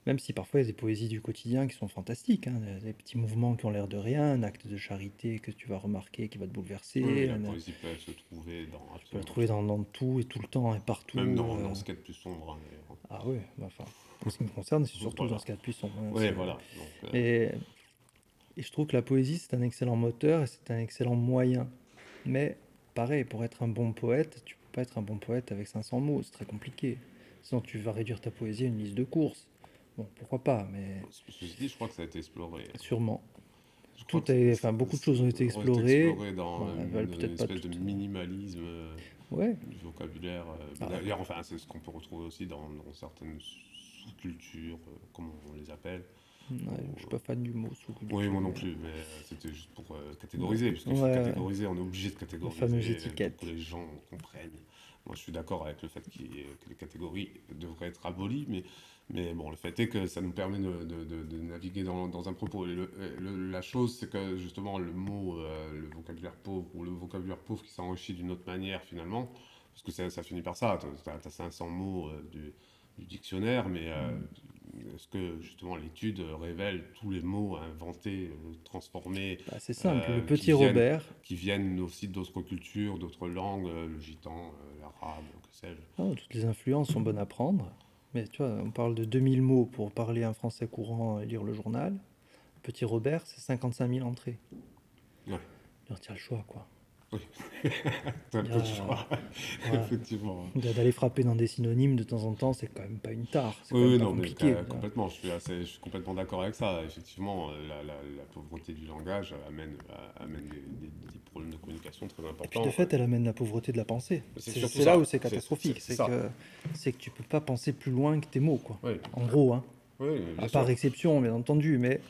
même si parfois il y a des poésies du quotidien qui sont fantastiques, hein, des petits mouvements qui ont l'air de rien, un acte de charité que tu vas remarquer qui va te bouleverser. la poésie peut se trouver dans. Tu peux la trouver dans, tout et tout le temps et partout. Même dans, euh. ce a de plus sombre. Hein, ah oui, bah, enfin, pour ce qui me concerne, c'est surtout dans ce a de plus sombre. Hein, oui, voilà. Euh. et, et je trouve que la poésie, c'est un excellent moteur et c'est un excellent moyen. Mais pareil, pour être un bon poète, tu peux pas être un bon poète avec 500 mots, c'est très compliqué. Sinon, tu vas réduire ta poésie à une liste de courses. Bon, pourquoi pas, mais. je crois que ça a été exploré. Sûrement. Tout enfin, beaucoup de choses ont été explorées. explorées dans une, espèce de minimalisme euh, ouais. du vocabulaire. Euh, ah. D'ailleurs, enfin, c'est ce qu'on peut retrouver aussi dans, certaines sous-cultures, euh, comme on les appelle. Ouais, je ne suis pas fan du mot sous-culture. Oui, moi non plus, mais c'était juste pour catégoriser, parce qu'il faut catégoriser, on est obligé de catégoriser. Les fameuses étiquettes. Pour que les gens comprennent. Moi, je suis d'accord avec le fait que les catégories devraient être abolies, mais mais bon, le fait est que ça nous permet de, naviguer dans, un propos. La chose, c'est que justement, le mot, euh, le vocabulaire pauvre, ou le vocabulaire pauvre qui s'enrichit d'une autre manière finalement, parce que ça, ça finit par ça, tu as, 500 mots euh, du, dictionnaire, mais euh, est-ce que justement l'étude révèle tous les mots inventés, transformés bah, C'est simple, le petit Robert. qui viennent aussi d'autres cultures, d'autres langues, le gitan, l'arabe, que sais-je. Oh, toutes les influences sont bonnes à prendre. Mais tu vois, on parle de 2000 mots pour parler un français courant et lire le journal. Petit Robert, c'est 55 000 entrées. Ouais. Alors, tu as le choix, quoi. Oui, effectivement. D'aller frapper dans des synonymes de temps en temps, c'est quand même pas une tare. Oui, non, mais complètement, je suis, assez, je suis complètement d'accord avec ça. Effectivement, la, la, pauvreté du langage amène, amène des, problèmes de communication très importants. Et puis de fait, elle amène la pauvreté de la pensée. C'est là où c'est catastrophique. C'est que, que tu peux pas penser plus loin que tes mots, quoi. En gros, hein. Oui, à part exception, bien entendu, mais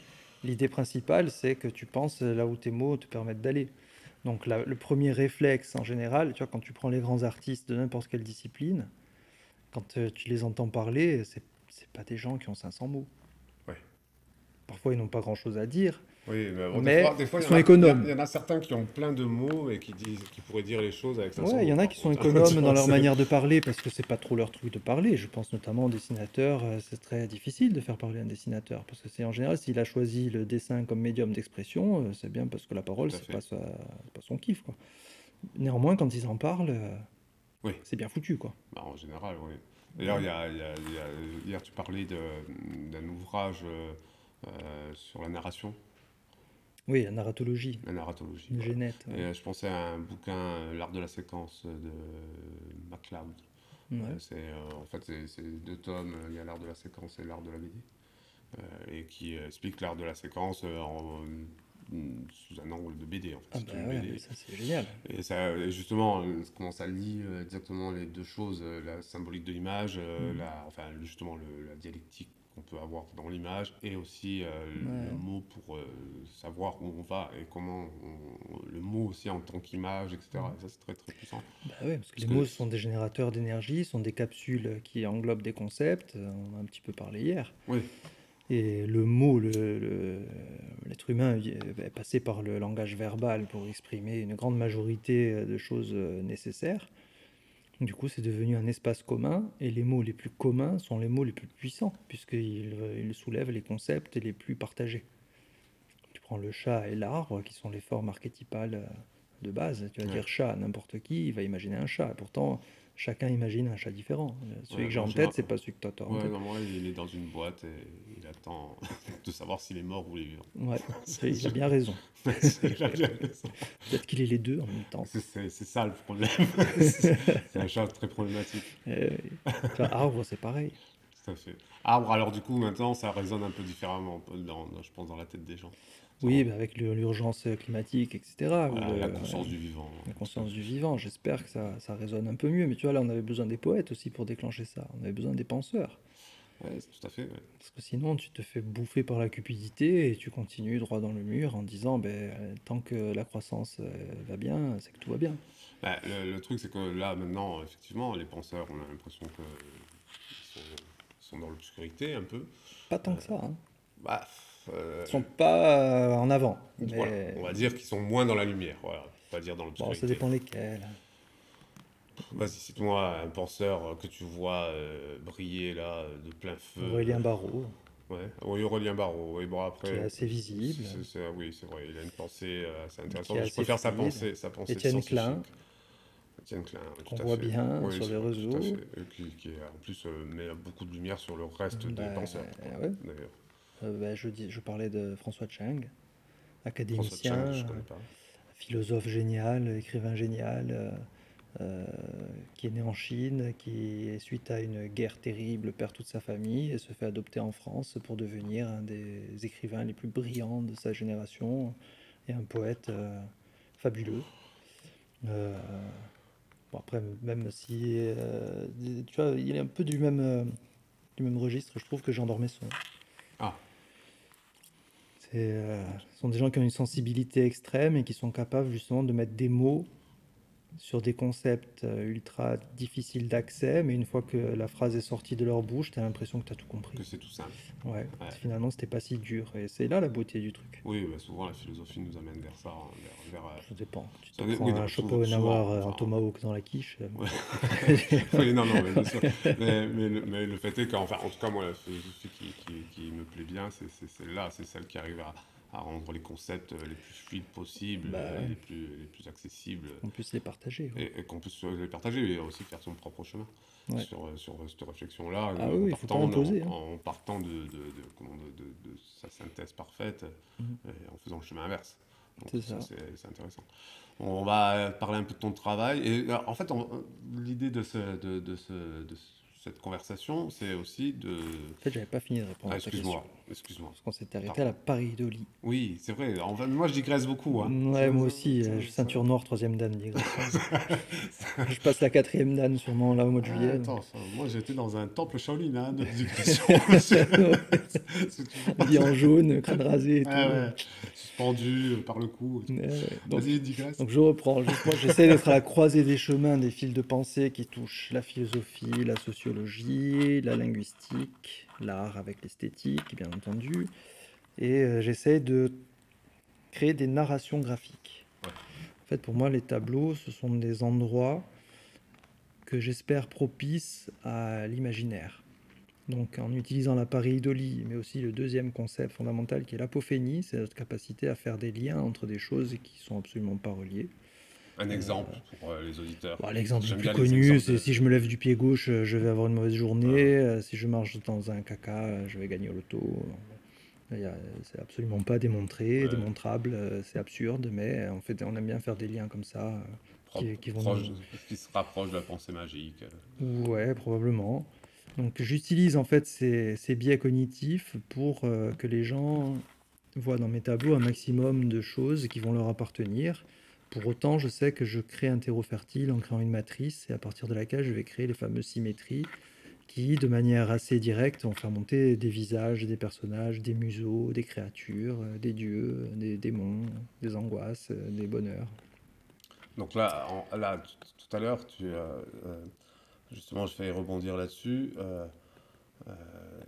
l'idée principale, c'est que tu penses là où tes mots te permettent d'aller. Donc le premier réflexe en général, tu vois, quand tu prends les grands artistes de n'importe quelle discipline, quand euh, tu les entends parler, c'est, pas des gens qui ont 500 mots. Parfois, ils n'ont pas grand-chose à dire, oui, mais, des fois, sont économes. Il y, en a certains qui ont plein de mots et qui, disent, qui pourraient dire les choses avec ça. Ouais, il y en a qui sont économes dans leur manière de parler parce que c'est pas trop leur truc de parler. Je pense notamment aux dessinateurs. Euh, c'est très difficile de faire parler un dessinateur parce que c'est en général s'il a choisi le dessin comme médium d'expression, euh, c'est bien parce que la parole c'est pas, pas son kiff quoi. Néanmoins, quand ils en parlent, euh, oui. c'est bien foutu quoi. Bah, en général, oui. D'ailleurs, hier tu parlais d'un ouvrage sur la narration oui, la narratologie. La narratologie. Une génette. Euh, je pensais à un bouquin, euh, L'art de la séquence de MacLeod. Euh, c'est, en fait, c'est deux tomes. Il y a l'art de la séquence et l'art de la BD. et qui explique l'art de la séquence en, sous un angle de BD en fait. Ah bah ça c'est génial. Et ça, justement, comment ça lie exactement les deux choses, la symbolique de l'image, mm. la, enfin justement la dialectique qu'on peut avoir dans l'image et aussi euh, le mot pour euh, savoir où on va et comment le mot aussi en tant qu'image, etc. ça, c'est très très puissant. Bah oui, parce que les mots sont des générateurs d'énergie, sont des capsules qui englobent des concepts. Euh, on a un petit peu parlé hier. Oui. Et le mot, l'être le, humain est passé par le langage verbal pour exprimer une grande majorité de choses nécessaires. Du coup, c'est devenu un espace commun, et les mots les plus communs sont les mots les plus puissants, puisqu'ils ils soulèvent les concepts les plus partagés. Tu prends le chat et l'arbre, qui sont les formes archétypales de base. Tu vas dire chat à n'importe qui, il va imaginer un chat. Pourtant, chacun imagine un chat différent. Celui que j'ai en tête, c'est pas celui que toi as en tête. Moi, il est dans une boîte et il attend de savoir s'il est mort ou il est vivant. Ouais, il a bien raison. Peut-être qu'il est les deux en même temps. C'est ça le problème. c'est un chat très problématique. Euh, arbre, c'est pareil. Tout à fait. Arbre, alors du coup, maintenant, ça résonne un peu différemment, dans, je pense, dans la tête des gens. Oui, bah, avec l'urgence climatique, etc. la conscience du vivant. La conscience du vivant, j'espère que ça, ça, résonne un peu mieux. Mais tu vois, là, on avait besoin des poètes aussi pour déclencher ça. On avait besoin des penseurs. Oui, tout à fait. Parce que sinon, tu te fais bouffer par la cupidité et tu continues droit dans le mur en disant ben, tant que la croissance euh, va bien, c'est que tout va bien. Bah, le, truc, c'est que là, maintenant, effectivement, les penseurs, on a l'impression qu'ils sont, sont, dans l'obscurité un peu. Pas tant que ça. Hein. Bah, euh, sont pas euh, en avant. voilà, on va dire qu'ils sont moins dans la lumière. Voilà, pas dire dans Bon, l'obscurité. ça dépend lesquels. Vas-y, cite-moi un penseur que tu vois euh, briller là de plein feu. Aurélien Barraud, Ouais, oui, Aurélien Barraud. Oui, bon, après, qui est assez visible. c'est- c'est- oui, c'est vrai, il a une pensée euh, assez intéressante. Je préfère sa pensée, sa pensée Étienne. Klein. Étienne Klein, Qu'on voit fait. bien Oui, sur les réseaux. Et qui, qui est, en plus met beaucoup de lumière sur le reste Bah, des penseurs. ouais. D'ailleurs, bah, je, dis, je parlais de François Chang, François académicien, Chang, je connais pas. philosophe génial, écrivain génial, euh, euh, qui est né en Chine, qui, suite à une guerre terrible, perd toute sa famille et se fait adopter en France pour devenir un des écrivains les plus brillants de sa génération et un poète euh, fabuleux. Euh, bon, après, même si euh, tu vois, il est un peu du même, euh, du même registre, je trouve que Jean Dormesson. Euh, ce sont des gens qui ont une sensibilité extrême et qui sont capables justement de mettre des mots sur des concepts euh, ultra difficiles d'accès, mais une fois que la phrase est sortie de leur bouche, tu as l'impression que tu as tout compris. que c'est tout simple. Ouais, Ouais. finalement, c'était pas si dur. Et c'est là la beauté du truc. Oui, bah, souvent la philosophie nous amène vers ça, hein, vers, vers, euh, Ça dépend. Tu te prends oui, un Schopenhauer euh, un tomahawk dans la quiche. euh, oui, non, non, mais bien sûr. Mais, mais le, mais le fait est qu'enfin, en tout cas, moi, la philosophie qui, qui, qui me plaît bien, c'est c'est celle-là, c'est celle qui arrive à, à rendre les concepts les plus fluides possibles, Bah euh, ouais. les, plus, les plus accessibles, On peut se les partager. ouais. et, et qu'on puisse les partager, et aussi faire son propre chemin Ouais. sur, sur cette réflexion-là. Ah en oui, faut partant- imposer, hein. En, en partant de, de, de, de, sa synthèse parfaite, Mhm. et en faisant le chemin inverse. C'est ça. C'est c'est intéressant. On va parler un peu de ton travail. Et euh, en fait, l'idée de, ce, de, de, ce, de cette conversation, c'est aussi de. En fait, j'avais pas fini de répondre Ah, excuse-moi, excuse-moi. Parce qu'on s'était arrêté à la Paris-Idoli. Oui, c'est vrai. En moi, je digresse beaucoup. Hein. Ouais, moi aussi, euh, ceinture noire, troisième dan, digression. je passe la quatrième dan sûrement là au mois de Ah, juillet. attends, ça, moi j'étais dans un temple Shaolin hein, de digression. Habillé en jaune, crâne rasé et tout. Ah ouais, suspendu euh, par le cou. tout. Ouais, donc, Vas-y, digresse. donc je reprends. J'essaie d'être à la croisée des chemins des fils de pensée qui touchent la philosophie, la sociologie, la linguistique, l'art avec l'esthétique, bien entendu. Et euh, j'essaie de créer des narrations graphiques. Ouais. En fait, pour moi, les tableaux, ce sont des endroits que j'espère propices à l'imaginaire. Donc, en utilisant la pareidolie, mais aussi le deuxième concept fondamental qui est l'apophénie, c'est notre capacité à faire des liens entre des choses qui sont absolument pas reliées. Un exemple pour euh, les auditeurs. Bon, L'exemple le plus connu, c'est si je me lève du pied gauche, euh, je vais avoir une mauvaise journée. Euh, Si je marche dans un caca, euh, je vais gagner au loto. C'est absolument pas démontré, Ouais. démontrable, euh, c'est absurde, mais euh, en fait, on aime bien faire des liens comme ça. euh, qui- qui vont proche- nous- qui se rapproche de la pensée magique. Ouais, probablement. Donc j'utilise en fait ces, ces biais cognitifs pour euh, que les gens voient dans mes tableaux un maximum de choses qui vont leur appartenir. Pour autant, je sais que je crée un terreau fertile en créant une matrice et à partir de laquelle je vais créer les fameuses symétries qui, de manière assez directe, vont faire monter des visages, des personnages, des museaux, des créatures, euh, des dieux, des démons, des angoisses, euh, des bonheurs. Donc là, là tout à l'heure, tu, euh, euh, justement, je fais rebondir là-dessus, euh, euh,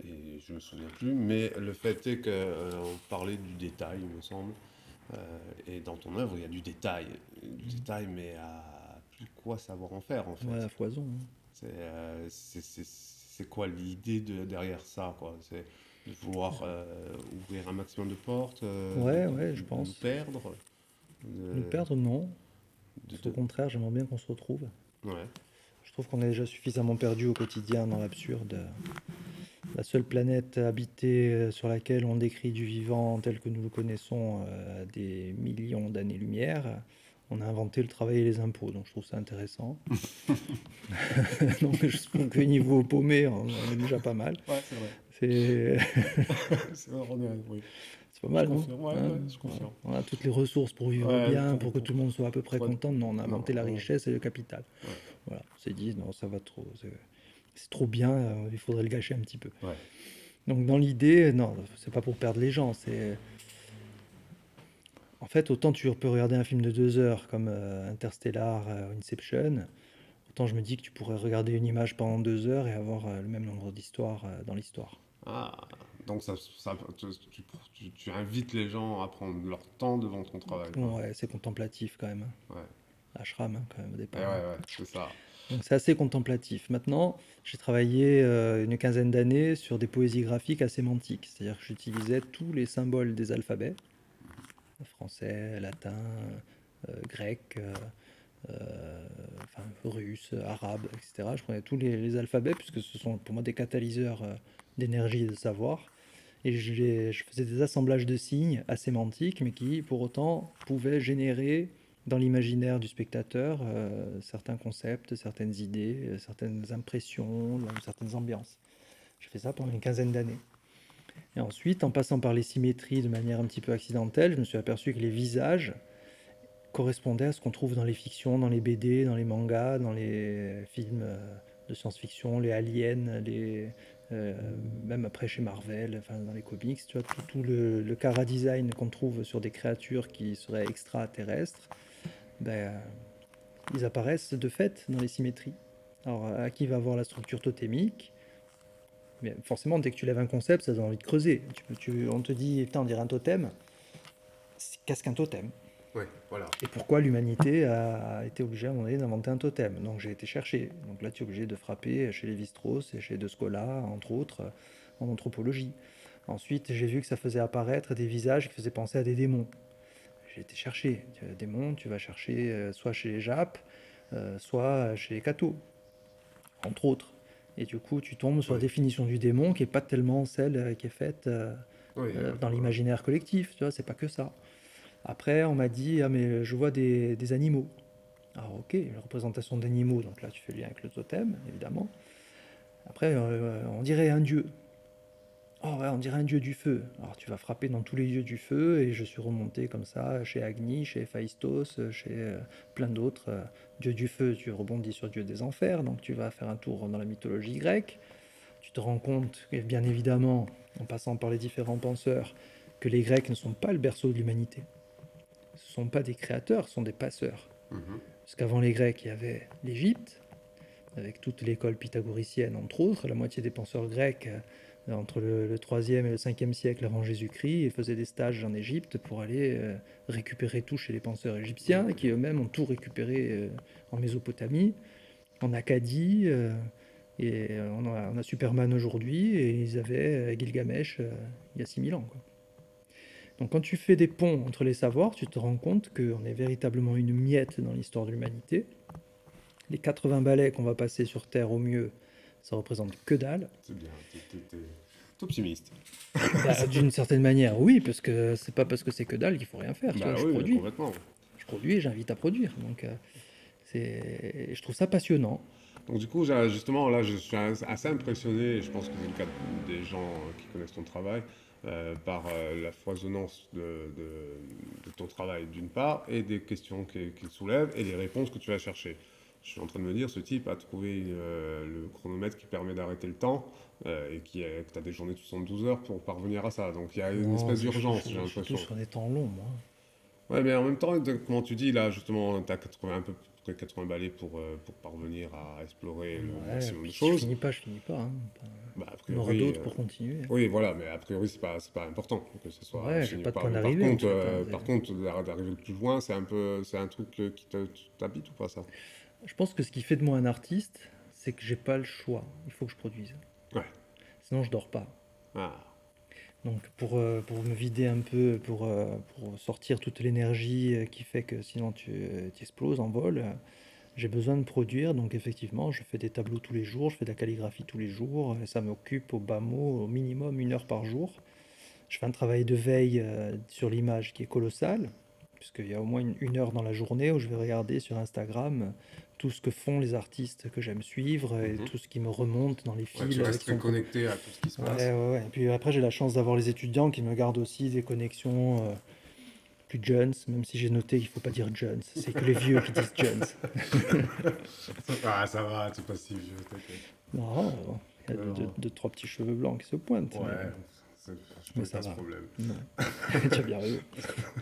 et je me souviens plus, mais le fait est qu'on parlait du détail, il me semble, euh, et dans ton œuvre, il y a du détail, du détail, mais à plus quoi savoir en faire, en fait. Ouais, à foison. hein. C'est euh, quoi l'idée de, derrière ça, quoi? C'est de vouloir euh, ouvrir un maximum de portes, euh, Ouais, de- ouais, je de pense. nous perdre Nous perdre, non. Au contraire, j'aimerais bien qu'on se retrouve. ouais. Je trouve qu'on est déjà suffisamment perdu au quotidien dans l'absurde. La seule planète habitée euh, sur laquelle on décrit du vivant tel que nous le connaissons euh, à des millions d'années-lumière, on a inventé le travail et les impôts, donc je trouve ça intéressant. donc je trouve que niveau paumé, on on est déjà pas mal. Ouais, c'est vrai. C'est C'est oui. c'est pas mal, Je non confirme, ouais, Hein ouais, je confirme. On a toutes les ressources pour vivre bien, pour- que tout le monde soit à peu près content. Non, on a inventé la richesse et le capital. Voilà, on s'est dit, non, ça va trop. C'est- trop bien, euh, il faudrait le gâcher un petit peu. Ouais. Donc, dans l'idée, non, c'est pas pour perdre les gens. C'est. En fait, autant tu peux regarder un film de deux heures comme euh, Interstellar euh, Inception, autant je me dis que tu pourrais regarder une image pendant deux heures et avoir euh, le même nombre d'histoires dans l'histoire. Ah, Donc ça, ça- tu, tu- tu invites les gens à prendre leur temps devant ton travail. quoi. Ouais, c'est contemplatif quand même. Ouais. Ashram, hein, quand même, au départ. ouais, ouais, c'est ça. Donc c'est assez contemplatif. Maintenant, j'ai travaillé euh, une quinzaine d'années sur des poésies graphiques asémantiques, c'est-à-dire que j'utilisais tous les symboles des alphabets, français, latin, euh, grec, euh, russe, arabe, etc. Je prenais tous les, alphabets puisque ce sont pour moi des catalyseurs d'énergie et de savoir. Et je, je faisais des assemblages de signes asémantiques, mais qui pour autant pouvaient générer dans l'imaginaire du spectateur euh, certains concepts, certaines idées, euh, certaines impressions, euh, certaines ambiances. J'ai fait ça pendant une quinzaine d'années. Et ensuite, en passant par les symétries de manière un petit peu accidentelle, je me suis aperçu que les visages correspondaient à ce qu'on trouve dans les fictions, dans les BD, dans les mangas, dans les films de science-fiction, les aliens, les, même après chez Marvel, enfin dans les comics, tu vois, tout, tout le, le cara design qu'on trouve sur des créatures qui seraient extraterrestres, ben, euh, ils apparaissent de fait dans les symétries. Alors, à qui va avoir la structure totémique? Mais forcément, dès que tu lèves un concept, ça donne envie de creuser. Tu peux- tu- on te dit, putain, on dirait un totem. Qu'est-ce qu'un totem Ouais, voilà. Et pourquoi l'humanité a été obligée à un moment donné d'inventer un totem? Donc j'ai été chercher. Donc là, tu es obligé de frapper chez Lévi-Strauss et chez De Scola, entre autres, euh, en anthropologie. Ensuite, j'ai vu que ça faisait apparaître des visages qui faisaient penser à des démons. J'ai été chercher. Des démons, tu vas chercher euh, soit chez les Japs, euh, soit chez les cathos, entre autres. Et du coup, tu tombes sur la définition du démon qui est pas tellement celle euh, qui est faite Oui, dans l'imaginaire collectif, tu vois, c'est pas que ça. Après, on m'a dit, ah mais je vois des, des animaux. Alors ok, une représentation d'animaux, donc là tu fais le lien avec le totem, évidemment. Après, euh, on dirait un dieu. Oh ouais, on dirait un dieu du feu. Alors tu vas frapper dans tous les dieux du feu, et je suis remonté comme ça chez Agni, chez Héphaïstos, chez euh, plein d'autres. euh, dieu du feu, tu rebondis sur dieu des enfers, donc tu vas faire un tour dans la mythologie grecque. Tu te rends compte, bien évidemment, en passant par les différents penseurs, que les Grecs ne sont pas le berceau de l'humanité. Ce ne sont pas des créateurs, ce sont des passeurs. mhm. Parce qu'avant les Grecs, il y avait l'Égypte, avec toute l'école pythagoricienne, entre autres. La moitié des penseurs grecs, euh, entre le, le 3e et le 5e siècle avant Jésus-Christ, ils faisaient des stages en Égypte pour aller euh, récupérer tout chez les penseurs égyptiens, qui eux-mêmes ont tout récupéré euh, en Mésopotamie, en Acadie. euh, et on a, Superman aujourd'hui, et ils avaient Gilgamesh il y a 6000 ans. Donc quand tu fais des ponts entre les savoirs, tu te rends compte qu'on est véritablement une miette dans l'histoire de l'humanité. Les 80 balais qu'on va passer sur Terre au mieux, ça représente que dalle. C'est bien, t'es- optimiste. Bah, D'une certaine manière, oui, parce que c'est pas parce que c'est que dalle qu'il faut rien faire. Bah vois, je oui, produis, complètement. je produis et j'invite à produire. Donc euh, c'est, je trouve ça passionnant. Donc du coup, justement, là, je suis as- assez impressionné, et je pense que c'est le cas des gens euh, qui connaissent ton travail, euh, par euh, la foisonnance de, de- de ton travail d'une part, et des questions qu'il qu'il soulève, et les réponses que tu vas chercher. Je suis en train de me dire, ce type a trouvé euh, le chronomètre qui permet d'arrêter le temps, euh, et qui tu as des journées de 72 heures pour parvenir à ça. Donc il y a une espèce d'urgence, j'ai l'impression. tout sur des temps longs, moi. Ouais, mais en même temps, comment tu dis, là, justement, tu as 80, un peu près 80 balais pour, euh, pour parvenir à explorer le Ouais, maximum de choses. je finis pas, je finis pas. hein. Bah, a Il y en aura priori, d'autres pour continuer. Oui, voilà, mais a priori, c'est pas, pas important que ce soit. Ouais, pas par- contre, par contre, d'ar- d'arriver le plus loin, c'est un peu, un truc qui te- t'habite ou pas ça? Je pense que ce qui fait de moi un artiste, c'est que j'ai pas le choix. Il faut que je produise. Ouais. Sinon, je dors pas. Ah, Donc pour, euh, pour me vider un peu, pour, euh, pour sortir toute l'énergie euh, qui fait que sinon tu, exploses en vol, j'ai besoin de produire. Donc effectivement, je fais des tableaux tous les jours, je fais de la calligraphie tous les jours. et ça m'occupe au bas mot au minimum une heure par jour. Je fais un travail de veille euh, sur l'image qui est colossal, puisqu'il y a au moins une, une heure dans la journée où je vais regarder sur Instagram tout ce que font les artistes que j'aime suivre et Mhm. tout ce qui me remonte dans les fils. ouais, tu restes connecté à tout ce qui se passe. Ouais, ouais. Et puis après, j'ai la chance d'avoir les étudiants qui me gardent aussi des connexions euh, plus jeunes, même si j'ai noté qu'il faut pas dire jeunes. C'est que les vieux qui disent jeunes. Ah, ça va, tu pas si vieux, t'inquiète. Non, il y a deux, deux, trois petits cheveux blancs qui se pointent. Ouais, mais- c'est- je ça pas ce va. problème. Tu as bien raison.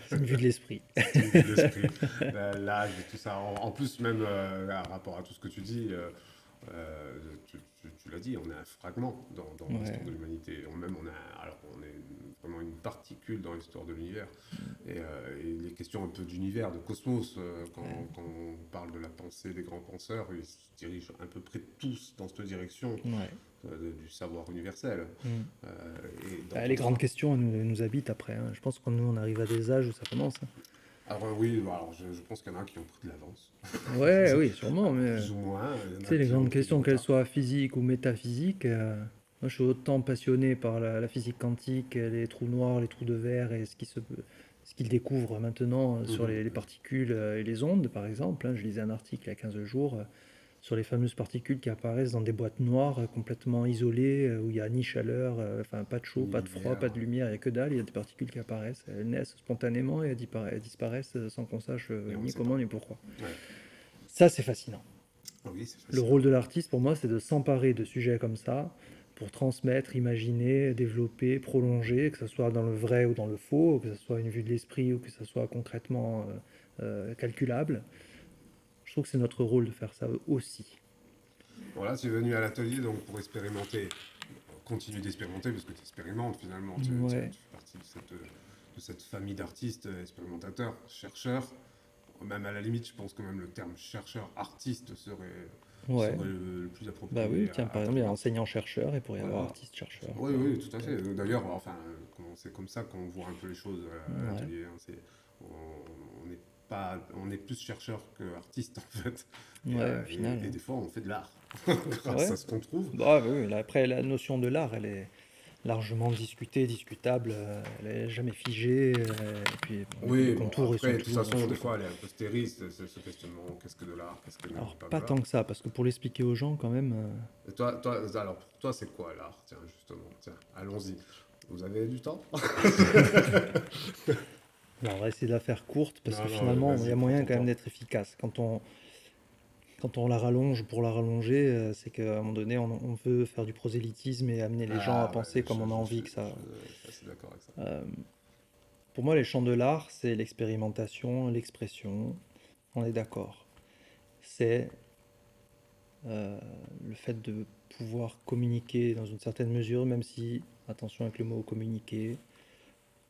C'est une vue de l'esprit. C'est une vue de l'esprit, euh, l'âge et tout ça. En, en plus, même euh, par rapport à tout ce que tu dis, euh, euh, tu, tu- tu l'as dit, on est un fragment dans, dans Ouais. l'histoire de l'humanité. On, même, on a, alors, particule dans l'histoire de l'univers. Et, euh, et, les questions un peu d'univers, de cosmos, euh, quand, quand, on parle de la pensée des grands penseurs, ils se dirigent à peu près tous dans cette direction euh, du savoir universel. Mm. Bah, les grandes questions nous, nous habitent après. Hein. Je pense que nous, on arrive à des âges où ça commence. Hein. Alors oui, alors je, je, pense qu'il y en a qui ont pris de l'avance. Ouais, oui, sûrement. Mais, Plus ou moins. Tu sais, les grandes questions, qu'elles soient physiques ou métaphysiques, moi, je suis autant passionné par la, physique quantique, les trous noirs, les trous de verre et ce qui se ce qu'ils découvrent maintenant euh, sur mhm. les, particules euh, et les ondes, par exemple. Hein. Je lisais un article il y a 15 jours euh, sur les fameuses particules qui apparaissent dans des boîtes noires complètement isolées, où il n'y a ni chaleur, enfin pas de chaud, pas de froid, pas de lumière, il n'y a que dalle. Il y a des particules qui apparaissent, elles naissent spontanément et elles disparaissent sans qu'on sache ni comment ni pourquoi. Ça, c'est fascinant. Ah oui, fascinant. Le rôle de l'artiste, pour moi, c'est de s'emparer de sujets comme ça, pour transmettre, imaginer, développer, prolonger, que ce soit dans le vrai ou dans le faux, que ce soit une vue de l'esprit ou que ce soit concrètement euh, euh, calculable. Trouve que c'est notre rôle de faire ça aussi. Voilà, tu es venu à l'atelier donc pour expérimenter, continue d'expérimenter parce que tu expérimentes finalement, tu, fais partie de cette, de cette famille d'artistes, expérimentateurs, chercheurs. Même à la limite, je pense que même le terme chercheur-artiste serait ouais. le, plus approprié. Bah oui, tiens, par exemple, il y a enseignant-chercheur et pour y avoir artiste-chercheur. Oui, oui, tout à fait. D'ailleurs, enfin, c'est comme ça qu'on voit un peu les choses à l'atelier. Hein. on n'est pas, on est plus chercheur qu'artiste en fait. Ouais, et, au final. Et, des fois, on fait de l'art grâce à ce qu'on trouve. Bah, oui, après, la notion de l'art, elle est largement discutée, discutable, euh, elle n'est jamais figée. Euh, et puis, oui, bon, après, de toute façon, des fois, elle est un peu stérile, ce, ce questionnement qu'est-ce que de l'art qu'est-ce que Alors, pas, pas tant que ça, parce que pour l'expliquer aux gens, quand même. Euh, et toi, toi, alors, pour toi, c'est quoi l'art? Tiens, justement, tiens, allons-y. Vous avez du temps? On va essayer de la faire courte, parce que finalement, il y a moyen quand même d'être efficace. Quand on quand on la rallonge pour la rallonger, euh, c'est qu'à un moment donné, on, veut faire du prosélytisme et amener les gens à ah, penser comme on a envie que ça. Euh, pour moi, les champs de l'art, c'est l'expérimentation, l'expression. On est d'accord. C'est euh, le fait de pouvoir communiquer dans une certaine mesure, même si, attention avec le mot communiquer,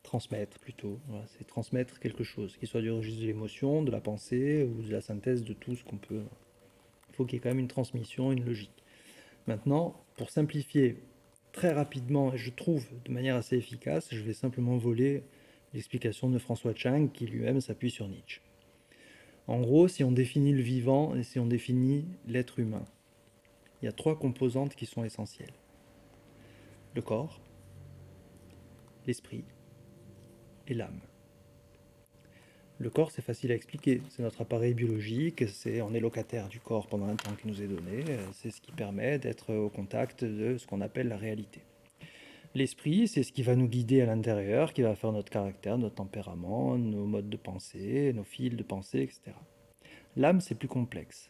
transmettre plutôt. c'est transmettre quelque chose, qui soit du registre de l'émotion, de la pensée ou de la synthèse de tout ce qu'on peut faut qu'il y ait quand même une transmission, une logique. Maintenant, pour simplifier très rapidement, et je trouve de manière assez efficace, je vais simplement voler l'explication de François Chang qui lui-même s'appuie sur Nietzsche. En gros, si on définit le vivant et si on définit l'être humain, il y a trois composantes qui sont essentielles. Le corps, l'esprit et l'âme. Le corps, c'est facile à expliquer. C'est notre appareil biologique, c'est, on est locataire du corps pendant un temps qui nous est donné. C'est ce qui permet d'être au contact de ce qu'on appelle la réalité. L'esprit, c'est ce qui va nous guider à l'intérieur, qui va faire notre caractère, notre tempérament, nos modes de pensée, nos fils de pensée, etc. L'âme, c'est plus complexe.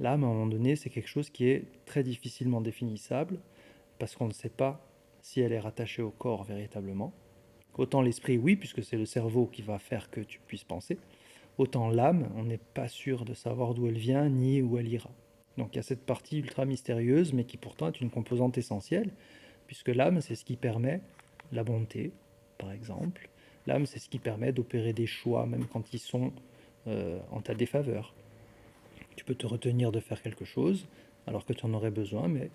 L'âme, à un moment donné, c'est quelque chose qui est très difficilement définissable, parce qu'on ne sait pas si elle est rattachée au corps véritablement. Autant l'esprit, oui, puisque c'est le cerveau qui va faire que tu puisses penser. Autant l'âme, on n'est pas sûr de savoir d'où elle vient ni où elle ira. Donc il y a cette partie ultra mystérieuse, mais qui pourtant est une composante essentielle, puisque l'âme, c'est ce qui permet la bonté, par exemple. L'âme, c'est ce qui permet d'opérer des choix, même quand ils sont euh, en ta défaveur. Tu peux te retenir de faire quelque chose, alors que tu en aurais besoin, mais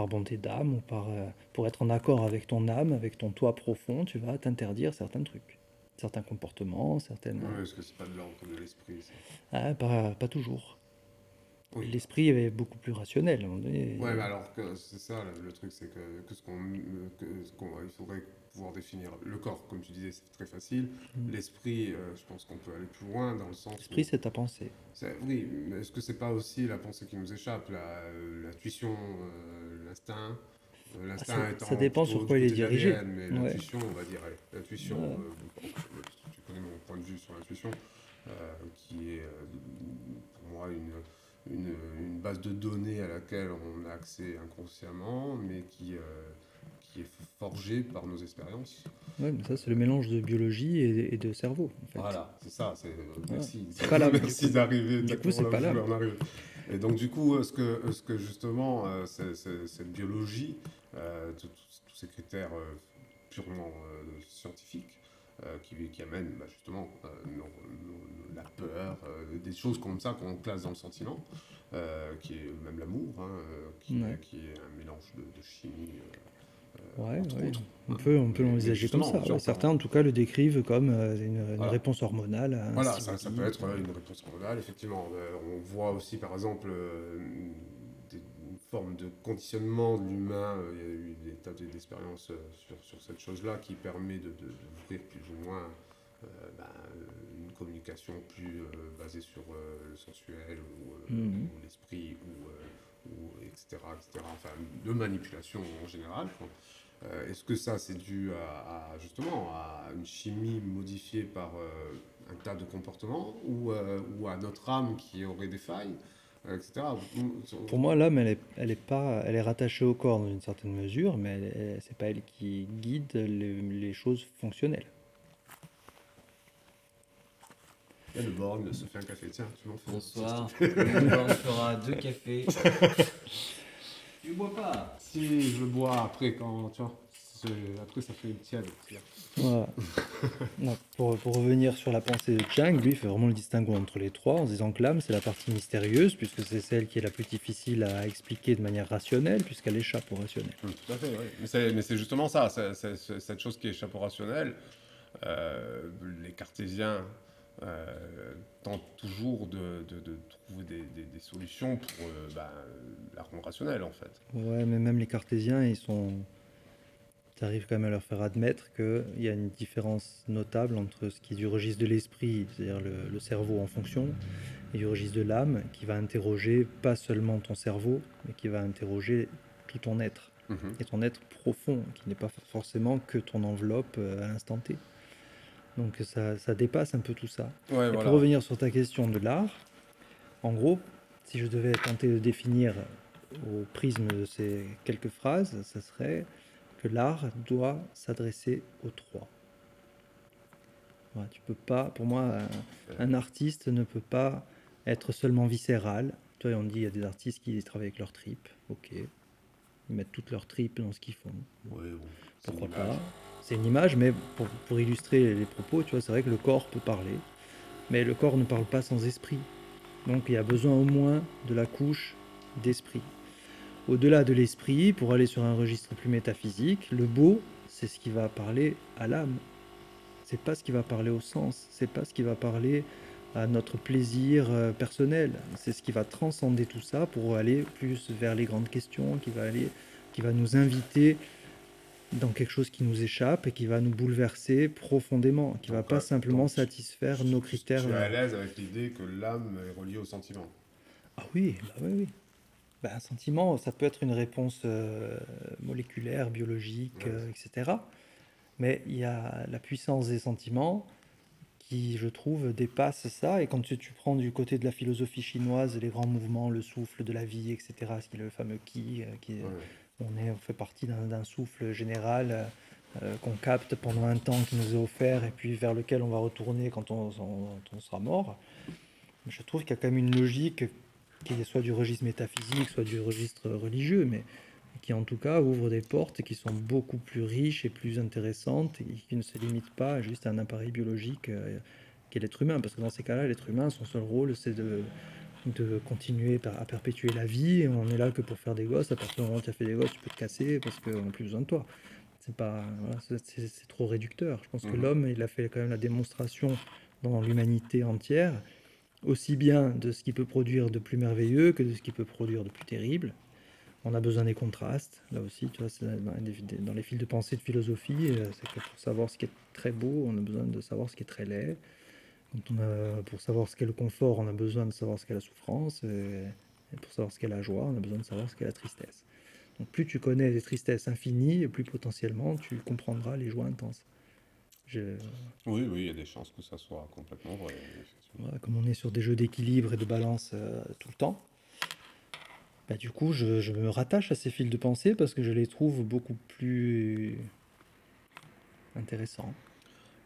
par bonté d'âme ou par, euh, pour être en accord avec ton âme, avec ton toi profond, tu vas t'interdire certains trucs, certains comportements, certaines... Oui, est-ce que c'est pas de l'ordre de l'esprit ah, pas, pas, toujours. L'esprit est beaucoup plus rationnel. Oui, mais alors c'est ça le, truc, c'est que, que ce qu'on, il faudrait pouvoir définir le corps, comme tu disais, c'est très facile. Mm. L'esprit, euh, je pense qu'on peut aller plus loin dans le sens. L'esprit, c'est ta pensée. Oui, mais est-ce que c'est pas aussi la pensée qui nous échappe, l'intuition, euh, l'instinct? Euh, L'instinct ah, ça, dépend sur quoi il est dirigé. mais l'intuition, on va dire, l'intuition, tu connais mon point de vue sur l'intuition, qui est pour moi une une, base de données à laquelle on a accès inconsciemment, mais qui, euh, qui est forgée par nos expériences. Oui, mais ça, c'est le mélange de biologie et, de cerveau. Voilà, c'est ça. C'est, merci, pas merci d'arriver. Du coup, c'est pas là. Et donc, du coup, ce que, ce que justement, euh, cette biologie, tous ces critères purement scientifique, qui, qui, amène bah, justement la peur, des choses comme ça qu'on classe dans le sentiment, qui est même l'amour, hein, qui, qui, est un mélange de, de chimie. Ouais, On peut, on peut l'envisager comme ça. Certains, en tout cas, le décrivent comme euh, une, réponse hormonale. voilà, ça, peut être une réponse hormonale, effectivement. Euh, on voit aussi, par exemple, euh, une forme de conditionnement de l'humain. Il y a eu des tas d'expériences sur, sur, cette chose-là qui permet de, d'ouvrir plus ou moins ben, une communication plus basée sur le sensuel ou, mmh. l'esprit ou, ou, etc., etc. Enfin, de manipulation en général. Euh, est-ce que ça, c'est dû à, justement à une chimie modifiée par euh, un tas de comportements ou, euh, ou, à notre âme qui aurait des failles, etc. Pour moi, l'âme, elle est, elle est pas, elle est rattachée au corps dans une certaine mesure, mais c'est pas elle qui guide les, choses fonctionnelles. Il y a le borgne se fait un café. Tiens, tu m'en fais. Bonsoir. le borgne fera deux cafés. Tu bois pas Si, je bois après quand, tu vois, après ça fait une tiède. Voilà. pour, pour, revenir sur la pensée de Chang, lui, il fait vraiment le distinguo entre les trois en disant que l'âme, c'est la partie mystérieuse, puisque c'est celle qui est la plus difficile à expliquer de manière rationnelle, puisqu'elle échappe au rationnel. Hum, tout à fait, oui. Mais c'est justement ça, cette chose qui échappe au rationnel. Euh, les cartésiens euh, tente toujours de, de, trouver des, des, solutions pour euh, bah, la rendre rationnelle en fait. Ouais, mais même les cartésiens, ils sont. Tu arrives quand même à leur faire admettre qu'il y a une différence notable entre ce qui est du registre de l'esprit, c'est-à-dire le, cerveau en fonction, et du registre de l'âme, qui va interroger pas seulement ton cerveau, mais qui va interroger tout ton être. Mhm. Et ton être profond, qui n'est pas forcément que ton enveloppe euh, à l'instant T. Donc ça, ça, dépasse un peu tout ça. et Pour revenir sur ta question de l'art, en gros, si je devais tenter de définir au prisme de ces quelques phrases, ça serait que l'art doit s'adresser aux trois. tu peux pas, pour moi, un, artiste ne peut pas être seulement viscéral. Toi, on dit il y a des artistes qui travaillent avec leurs tripes. Ok, ils mettent toutes leurs tripes dans ce qu'ils font. Pourquoi pas? C'est une image, mais pour, illustrer les propos, tu vois, c'est vrai que le corps peut parler, mais le corps ne parle pas sans esprit. Donc il y a besoin au moins de la couche d'esprit. Au-delà de l'esprit, pour aller sur un registre plus métaphysique, le beau, c'est ce qui va parler à l'âme. C'est pas ce qui va parler au sens, c'est pas ce qui va parler à notre plaisir euh, personnel. C'est ce qui va transcender tout ça pour aller plus vers les grandes questions, qui va aller, qui va nous inviter dans quelque chose qui nous échappe et qui va nous bouleverser profondément, qui ne va pas simplement satisfaire nos critères. Tu es à l'aise avec l'idée que l'âme est reliée au sentiment Ah oui, bah oui, oui. Bah, un sentiment, ça peut être une réponse euh, moléculaire, biologique, euh, etc. Mais il y a la puissance des sentiments qui, je trouve, dépasse ça. Et quand tu, prends du côté de la philosophie chinoise, les grands mouvements, le souffle de la vie, etc., ce qui est le fameux qui, euh, est on, est, fait partie d'un souffle général euh, qu'on capte pendant un temps qui nous est offert et puis vers lequel on va retourner quand on, sera mort. Je trouve qu'il y a quand même une logique qui est soit du registre métaphysique, soit du registre religieux, mais qui en tout cas ouvre des portes qui sont beaucoup plus riches et plus intéressantes et qui ne se limitent pas juste à un appareil biologique euh, qui est l'être humain. Parce que dans ces cas-là, l'être humain, son seul rôle, c'est de de continuer à perpétuer la vie. Et on est là que pour faire des gosses. À partir du moment où tu as fait des gosses, tu peux te casser parce qu'on n'a plus besoin de toi. C'est pas, c'est trop réducteur. Je pense que mhm. l'homme, il a fait quand même la démonstration dans l'humanité entière, aussi bien de ce qu'il peut produire de plus merveilleux que de ce qu'il peut produire de plus terrible. On a besoin des contrastes, là aussi, tu vois, dans les fils de pensée de philosophie, euh, c'est que pour savoir ce qui est très beau, on a besoin de savoir ce qui est très laid pour savoir ce qu'est le confort, on a besoin de savoir ce qu'est la souffrance. Et, pour savoir ce qu'est la joie, on a besoin de savoir ce qu'est la tristesse. Donc plus tu connais les tristesses infinies, plus potentiellement tu comprendras les joies intenses. Oui, oui, il y a des chances que ça soit complètement vrai. comme on est sur des jeux d'équilibre et de balance euh, tout le temps, bah, du coup, je, je, me rattache à ces fils de pensée parce que je les trouve beaucoup plus intéressants.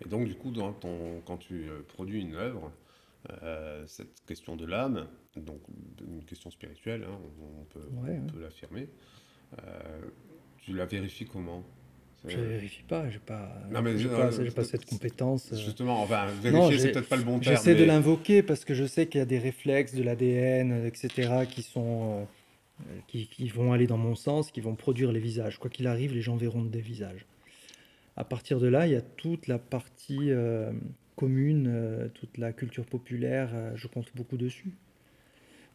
Et donc, du coup, dans ton, quand tu euh, produis une œuvre, euh, cette question de l'âme, donc une question spirituelle, hein, on, peut, l'affirmer, euh, tu la vérifies comment? Je Euh, vérifie pas, j'ai pas, Non, mais j'ai je- pas, euh, j'ai pas cette compétence. Justement, enfin, vérifier, c'est peut-être pas le bon terme. J'essaie de l'invoquer parce que je sais qu'il y a des réflexes de l'ADN, etc., qui sont, qui, qui vont aller dans mon sens, qui vont produire les visages. Quoi qu'il arrive, les gens verront des visages. À partir de là, il y a toute la partie euh, commune, euh, toute la culture populaire. euh, je compte beaucoup dessus.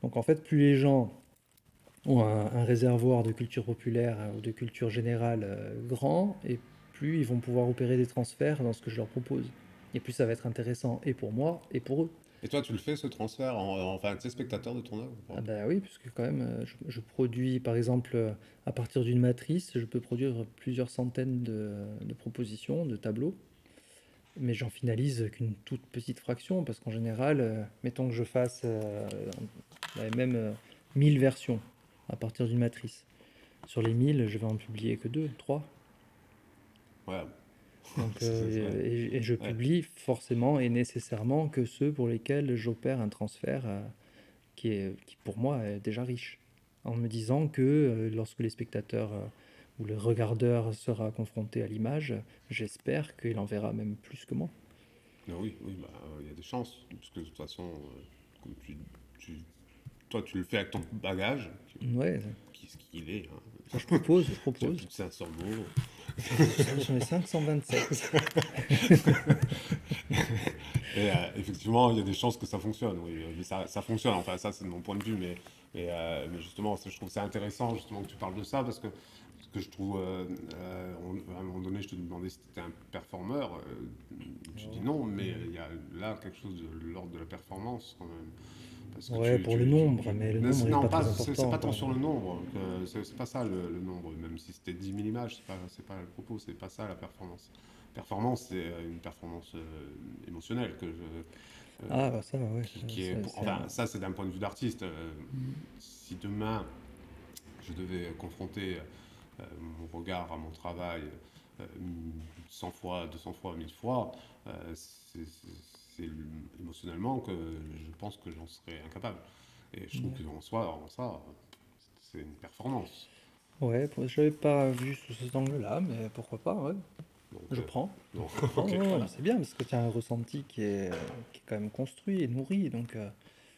Donc en fait, plus les gens ont un, un réservoir de culture populaire ou de culture générale grand, et plus ils vont pouvoir opérer des transferts dans ce que je leur propose. Et plus ça va être intéressant et pour moi et pour eux. Et toi, tu le fais ce transfert en, en- enfin, tu es spectateur de ton œuvre Ah bah oui, puisque quand même, euh, je, je produis, par exemple, euh, à partir d'une matrice, je peux produire plusieurs centaines de, de propositions, de tableaux, mais j'en finalise qu'une toute petite fraction, parce qu'en général, euh, mettons que je fasse euh, même euh, 1000 versions à partir d'une matrice. Sur les 1000, je vais en publier que deux, trois. Ouais. Donc, C'est- euh, c'est et, et je Ouais. publie forcément et nécessairement que ceux pour lesquels j'opère un transfert euh, qui, est, qui, pour moi, est déjà riche. En me disant que euh, lorsque les spectateurs ou le regardeur sera confronté à l'image, j'espère qu'il en verra même plus que moi. Non, oui, oui, bah, il y a des chances, parce que de toute façon, comme tu, tu- toi, tu le fais avec ton bagage, qui, Ouais, qui- ce qu'il est. Hein. je propose, je propose. plus de 500 mots. J'en ai 527. Et euh, effectivement, il y a des chances que ça fonctionne. Oui, mais ça, fonctionne. Enfin, ça, c'est de mon point de vue. Mais, euh, justement, je trouve ça intéressant justement que tu parles de ça parce que, que je trouve, euh, euh, à un moment donné, je te demandais si tu étais un performeur. euh, tu dis non, mais il y a là quelque chose de l'ordre de la performance quand même. Parce que Ouais, pour le nombre, mais le nombre est non, pas très c'est- C'est important, pas tant sur le nombre. C'est pas ça le, le nombre. Même si c'était 10 000 images, c'est pas, pas le propos. C'est pas ça la performance. Performance, c'est euh, une performance euh, émotionnelle que je. euh, Ah, bah ça, ouais. qui, qui est, ça, pour- c'est enfin, ça c'est d'un point de vue d'artiste. Euh, Si demain je devais confronter mon regard à mon travail euh, 100 fois, 200 fois, 1000 fois, c'est c'est- émotionnellement que je pense que j'en serais incapable. Et je trouve qu'en soi, en ça, c'est une performance. Ouais, je l'avais pas vu sous cet angle-là, mais pourquoi pas, ouais. Donc, Je euh, prends. Je prends, ouais, voilà. C'est bien parce que tu as un ressenti qui est, qui est quand même construit et nourri. Donc, euh,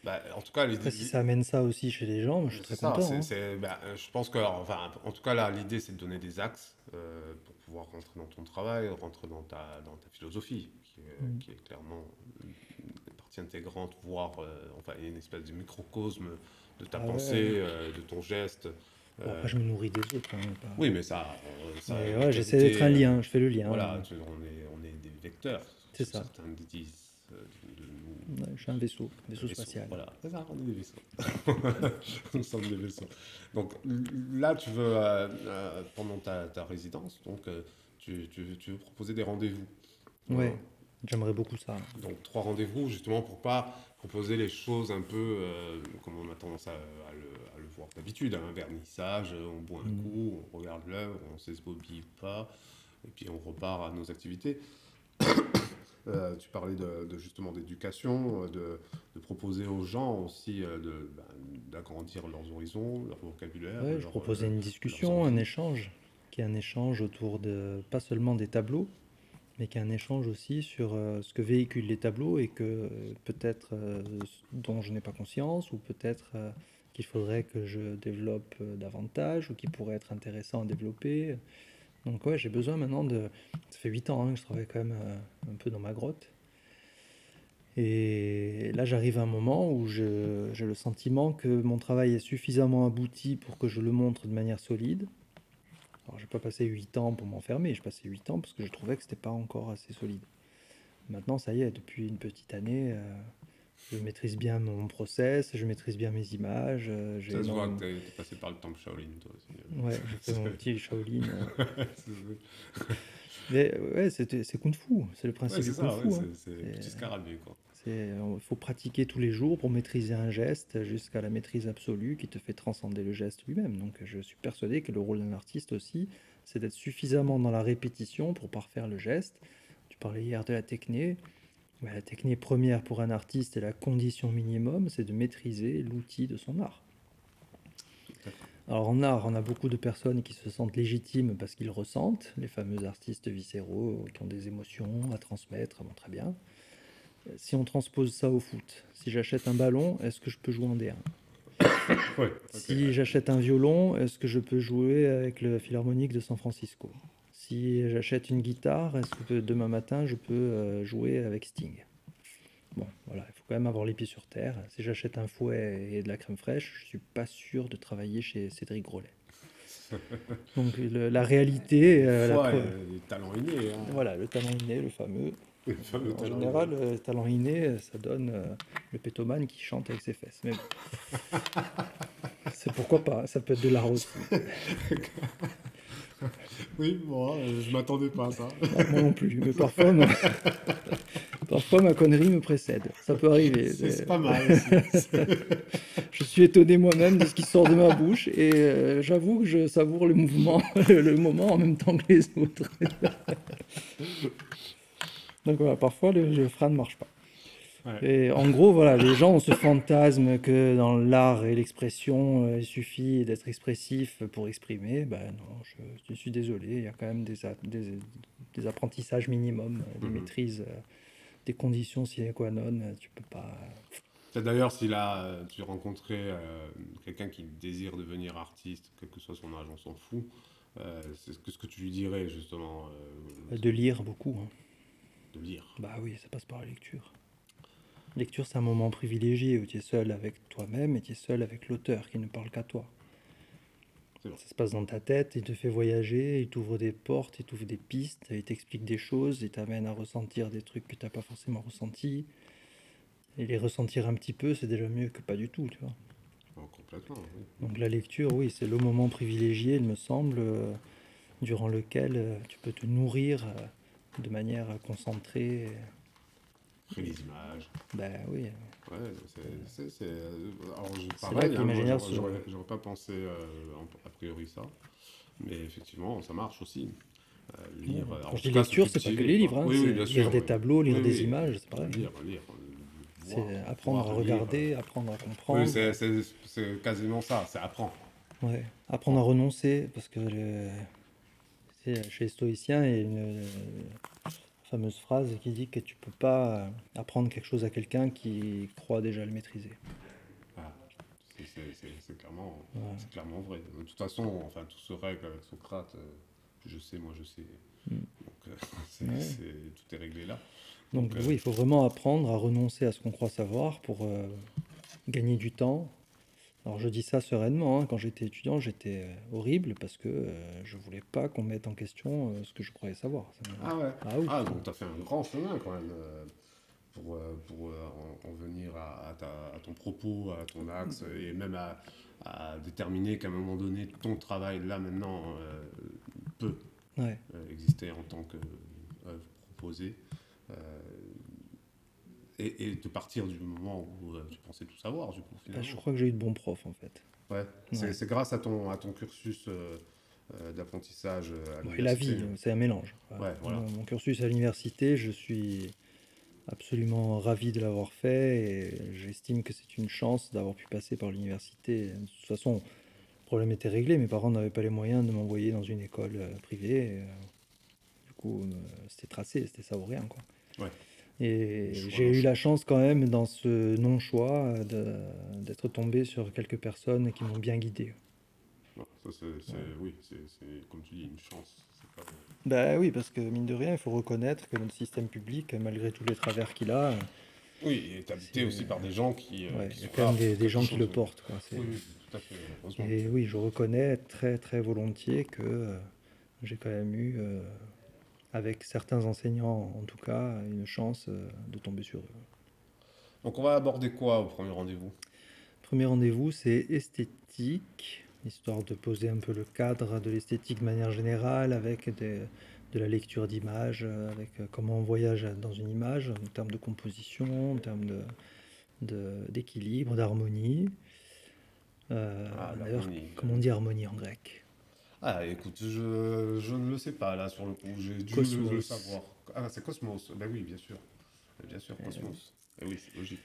Bah, en tout cas, après, si ça amène ça aussi chez les gens, moi, je suis très ça, content. hein. bah, je pense que, enfin, en tout cas, là, l'idée, c'est de donner des axes euh, pour pouvoir rentrer dans ton travail, rentrer dans ta, dans ta philosophie, qui est, Mm. qui est clairement une partie intégrante, voire, euh, enfin, une espèce de microcosme de ta Ah pensée, euh, de ton geste. Bon, Euh, après, je me nourris des autres. hein, pas- oui, mais ça, euh, ouais, j'essaie d'être un euh, lien, je fais le lien. Voilà, on, est, on est des vecteurs. C'est ça. Certains disent euh, de. Ouais, je suis un vaisseau, vaisseau Vaisseaux, spatial. Voilà, c'est ça, on est des vaisseaux. Nous sommes des vaisseaux. Donc là, tu veux, euh, euh, pendant ta, ta résidence, donc euh, tu, tu, tu veux proposer des rendez-vous. Ouais, j'aimerais beaucoup ça. Donc trois rendez-vous, justement, pour pas proposer les choses un peu euh, comme on a tendance à, à le, à le voir d'habitude, hein, un vernissage, on boit un Mm. coup, on regarde l'œuvre, on s'esbobille pas, et puis on repart à nos activités. Euh, tu parlais de, de, justement d'éducation, de, de, proposer aux gens aussi euh, de, ben, d'agrandir leurs horizons, leur vocabulaire. Ouais, leur, je proposais euh, une discussion, un échange, qui est un échange autour de pas seulement des tableaux, mais qui est un échange aussi sur euh, ce que véhiculent les tableaux et que euh, peut-être euh, dont je n'ai pas conscience ou peut-être qu'il faudrait que je développe davantage ou qui pourrait être intéressant à développer. Donc ouais, j'ai besoin maintenant de... Ça fait 8 ans hein, que je travaille quand même un peu dans ma grotte. Et là, j'arrive à un moment où j'ai le sentiment que mon travail est suffisamment abouti pour que je le montre de manière solide. Alors, j'ai pas passé 8 ans pour m'enfermer, j'ai passé 8 ans parce que je trouvais que c'était pas encore assez solide. Maintenant, ça y est, depuis une petite année, euh, je maîtrise bien mon process, je maîtrise bien mes images. euh, Ça se voit que t'es, t'es passé par le temple Shaolin, toi aussi. Ouais, j'ai fait mon petit Shaolin. euh. ouais, c'est kung fu, c'est le principe ouais, du ça, kung ouais, fu. hein. c'est, c'est C'est- petit scarabée, quoi. Il faut pratiquer tous les jours pour maîtriser un geste jusqu'à la maîtrise absolue qui te fait transcender le geste lui-même. Donc je suis persuadé que le rôle d'un artiste aussi, c'est d'être suffisamment dans la répétition pour parfaire le geste. Tu parlais hier de la techné. Bah, la technique première pour un artiste et la condition minimum, c'est de maîtriser l'outil de son art. Alors en art, on a beaucoup de personnes qui se sentent légitimes parce qu'ils ressentent, les fameux artistes viscéraux qui ont des émotions à transmettre, très bien. Si on transpose ça au foot, si j'achète un ballon, est-ce que je peux jouer en D1 Ouais, ok. Si j'achète un violon, est-ce que je peux jouer avec le Philharmonique de San Francisco? Si j'achète une guitare, est-ce que demain matin je peux euh, jouer avec Sting? Bon, voilà, il faut quand même avoir les pieds sur terre. Si j'achète un fouet et de la crème fraîche, je suis pas sûr de travailler chez Cédric Grolet. Donc le- la réalité, euh, la preuve- euh, les talents innés. Hein. voilà, le talent inné, le fameux. Le fameux En talent général, le talent inné, ça donne euh, le pétomane qui chante avec ses fesses. Mais bon. c'est pourquoi pas, ça peut être de l'art aussi. Oui, bon, euh, je m'attendais pas à ça. Moi non plus, mais parfois, ma... parfois ma connerie me précède. Ça peut arriver. C'est pas mal aussi. Je suis étonné moi-même de ce qui sort de ma bouche et euh, j'avoue que je savoure le mouvement, le moment en même temps que les autres. Donc voilà, parfois le, le frein ne marche pas. Ouais. Et en gros, voilà, les gens ont ce fantasme que dans l'art et l'expression, euh, il suffit d'être expressif pour exprimer. Ben non, je, je suis désolé, il y a quand même des, a- des, des apprentissages minimums, euh, des Mhm. maîtrises, euh, des conditions sine qua non. Tu peux pas. D'ailleurs, si là, tu rencontrais euh, quelqu'un qui désire devenir artiste, quel que soit son âge, on s'en fout, c'est ce que, tu lui dirais justement De lire beaucoup. hein. De. Bah oui, ça passe par la lecture. Lecture, c'est un moment privilégié où tu es seul avec toi-même et tu es seul avec l'auteur qui ne parle qu'à toi. Ça se passe dans ta tête, il te fait voyager, il t'ouvre des portes, il t'ouvre des pistes, il t'explique des choses, il t'amène à ressentir des trucs que tu n'as pas forcément ressentis. Et les ressentir un petit peu, c'est déjà mieux que pas du tout, tu vois. Oh, complètement, oui. Donc la lecture, oui, c'est le moment privilégié, il me semble, euh, durant lequel euh, tu peux te nourrir euh, de manière concentrée. Après les images. Ben oui, Ouais, c'est- euh, Alors, je, pareil, que hein, j'aurais- j'aurais pas pensé euh, a priori ça. Mais effectivement, ça marche aussi. Euh, lire. Quand alors, en je dis lecture, c'est pas que les livres. hein, Oui, oui, bien lire sûr, des oui. tableaux, lire des images, c'est pareil. Lire, lire. euh, C'est voir, apprendre à lire. regarder, apprendre à comprendre. Oui, c'est- c'est c'est quasiment ça, c'est apprendre. Ouais, apprendre à renoncer, parce que le- chez les stoïciens, il y a une euh, fameuse phrase qui dit que tu peux pas euh, apprendre quelque chose à quelqu'un qui croit déjà le maîtriser. Ah, c'est- clairement, Ouais. clairement vrai. De toute façon, enfin, tout se règle avec Socrate. euh, je sais, moi je sais. Mm. Donc, Ouais. tout est réglé là. Donc Donc, euh, oui, il faut vraiment apprendre à renoncer à ce qu'on croit savoir pour euh, gagner du temps. Alors je dis ça sereinement, hein, quand j'étais étudiant, j'étais euh, horrible parce que euh, je voulais pas qu'on mette en question euh, ce que je croyais savoir. Ça Ah ouais. Ah oui. Ah, donc tu as fait un grand chemin quand même euh, pour, pour en, en venir à, à ta- à ton propos, à ton axe, et même à, à déterminer qu'à un moment donné, ton travail, là maintenant, euh, peut Ouais. exister en tant qu'œuvre proposée. Et, et de partir du moment où euh, tu pensais tout savoir, du coup, finalement. je crois que j'ai eu de bons profs en fait. Ouais, c'est Ouais. c'est grâce à ton, à ton cursus euh, euh, d'apprentissage à Et la vie, l'université. c'est un mélange. Ouais, voilà. Mon, mon cursus à l'université, je suis absolument ravi de l'avoir fait et j'estime que c'est une chance d'avoir pu passer par l'université. De toute façon, le problème était réglé. Mes parents n'avaient pas les moyens de m'envoyer dans une école privée. et, euh, du coup, euh, c'était tracé, c'était ça ou rien. Quoi. Ouais. Et j'ai eu la chance quand même dans ce non-choix d'être tombé sur quelques personnes qui m'ont bien guidé. Ça, c'est, oui, c'est, comme tu dis, une chance. Pas- Bah oui, parce que mine de rien, il faut reconnaître que notre système public, malgré tous les travers qu'il a, Oui, t'es habité aussi par des gens qui. euh, ouais, qui il y a sont quand même des, gens qui le portent. Quoi. C'est- Oui, oui, tout à fait, heureusement. Et oui, je reconnais très très volontiers que euh, j'ai quand même eu, euh, avec certains enseignants en tout cas, une chance euh, de tomber sur eux. Donc, on va aborder quoi au premier rendez-vous? Premier rendez-vous, c'est esthétique, histoire de poser un peu le cadre de l'esthétique de manière générale, avec des- de la lecture d'images, euh, avec euh, comment on voyage dans une image, en termes de composition, en termes de- de- d'équilibre, d'harmonie. Euh, Ah, D'ailleurs, comment on dit harmonie en grec? Ah, écoute, je, je ne le sais pas là sur le coup. J'ai dû Cosmos. le, savoir. Ah, c'est Cosmos. Ben oui, bien sûr. Bien sûr, Eh Cosmos. Eh oui, c'est logique.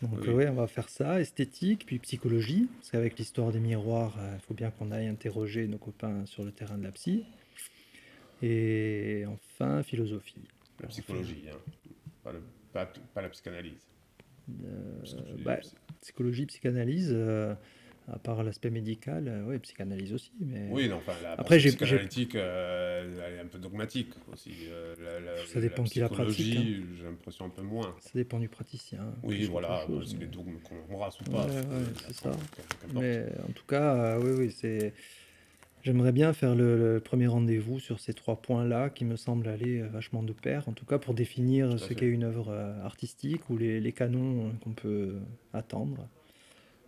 Donc Oui. euh, ouais, on va faire ça, esthétique, puis psychologie, parce qu'avec l'histoire des miroirs, il faut bien qu'on aille interroger nos copains sur le terrain de la psy. Et enfin, philosophie. La psychologie, hein. pas, le- pas- pas la psychanalyse. Euh, tu- bah, psychologie, psychanalyse, euh, à part l'aspect médical, euh, ouais, psychanalyse aussi. Mais Oui, non, enfin, la Après, j'ai- psychanalytique, euh, elle est un peu dogmatique aussi. euh, la, la- Ça dépend la qui la pratique, hein. j'ai l'impression un peu moins. ça dépend du praticien. Oui, voilà, chose, c'est mais- les dogmes qu'on embrasse ou pas. Ouais, ouais, c'est ça. Mais en tout cas, euh, oui, oui, c'est. J'aimerais bien faire le, le premier rendez-vous sur ces trois points-là qui me semblent aller euh, vachement de pair, en tout cas pour définir Tout ce qu'est une œuvre artistique ou les, les canons qu'on peut attendre.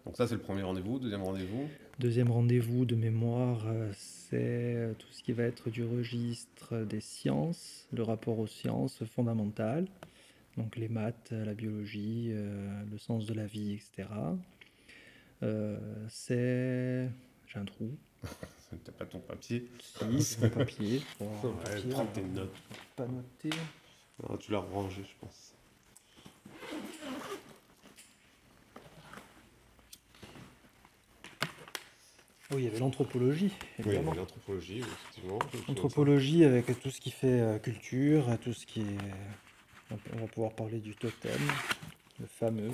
Donc ça, c'est le premier rendez-vous. Deuxième rendez-vous, Deuxième rendez-vous de mémoire, euh, c'est tout ce qui va être du registre des sciences, le rapport aux sciences fondamentales, donc les maths, la biologie, euh, le sens de la vie, etc. Euh, c'est... J'ai un trou. t'as pas ton papier. Si, c'est mon papier. Ouais, papier, prends on tes notes. Pas noté. Non, tu l'as rangé, je pense. Oui, il y avait l'anthropologie, Oui, l'anthropologie, effectivement. je me souviens de ça. Anthropologie avec tout ce qui fait euh, culture, tout ce qui est. On va pouvoir parler du totem, le fameux,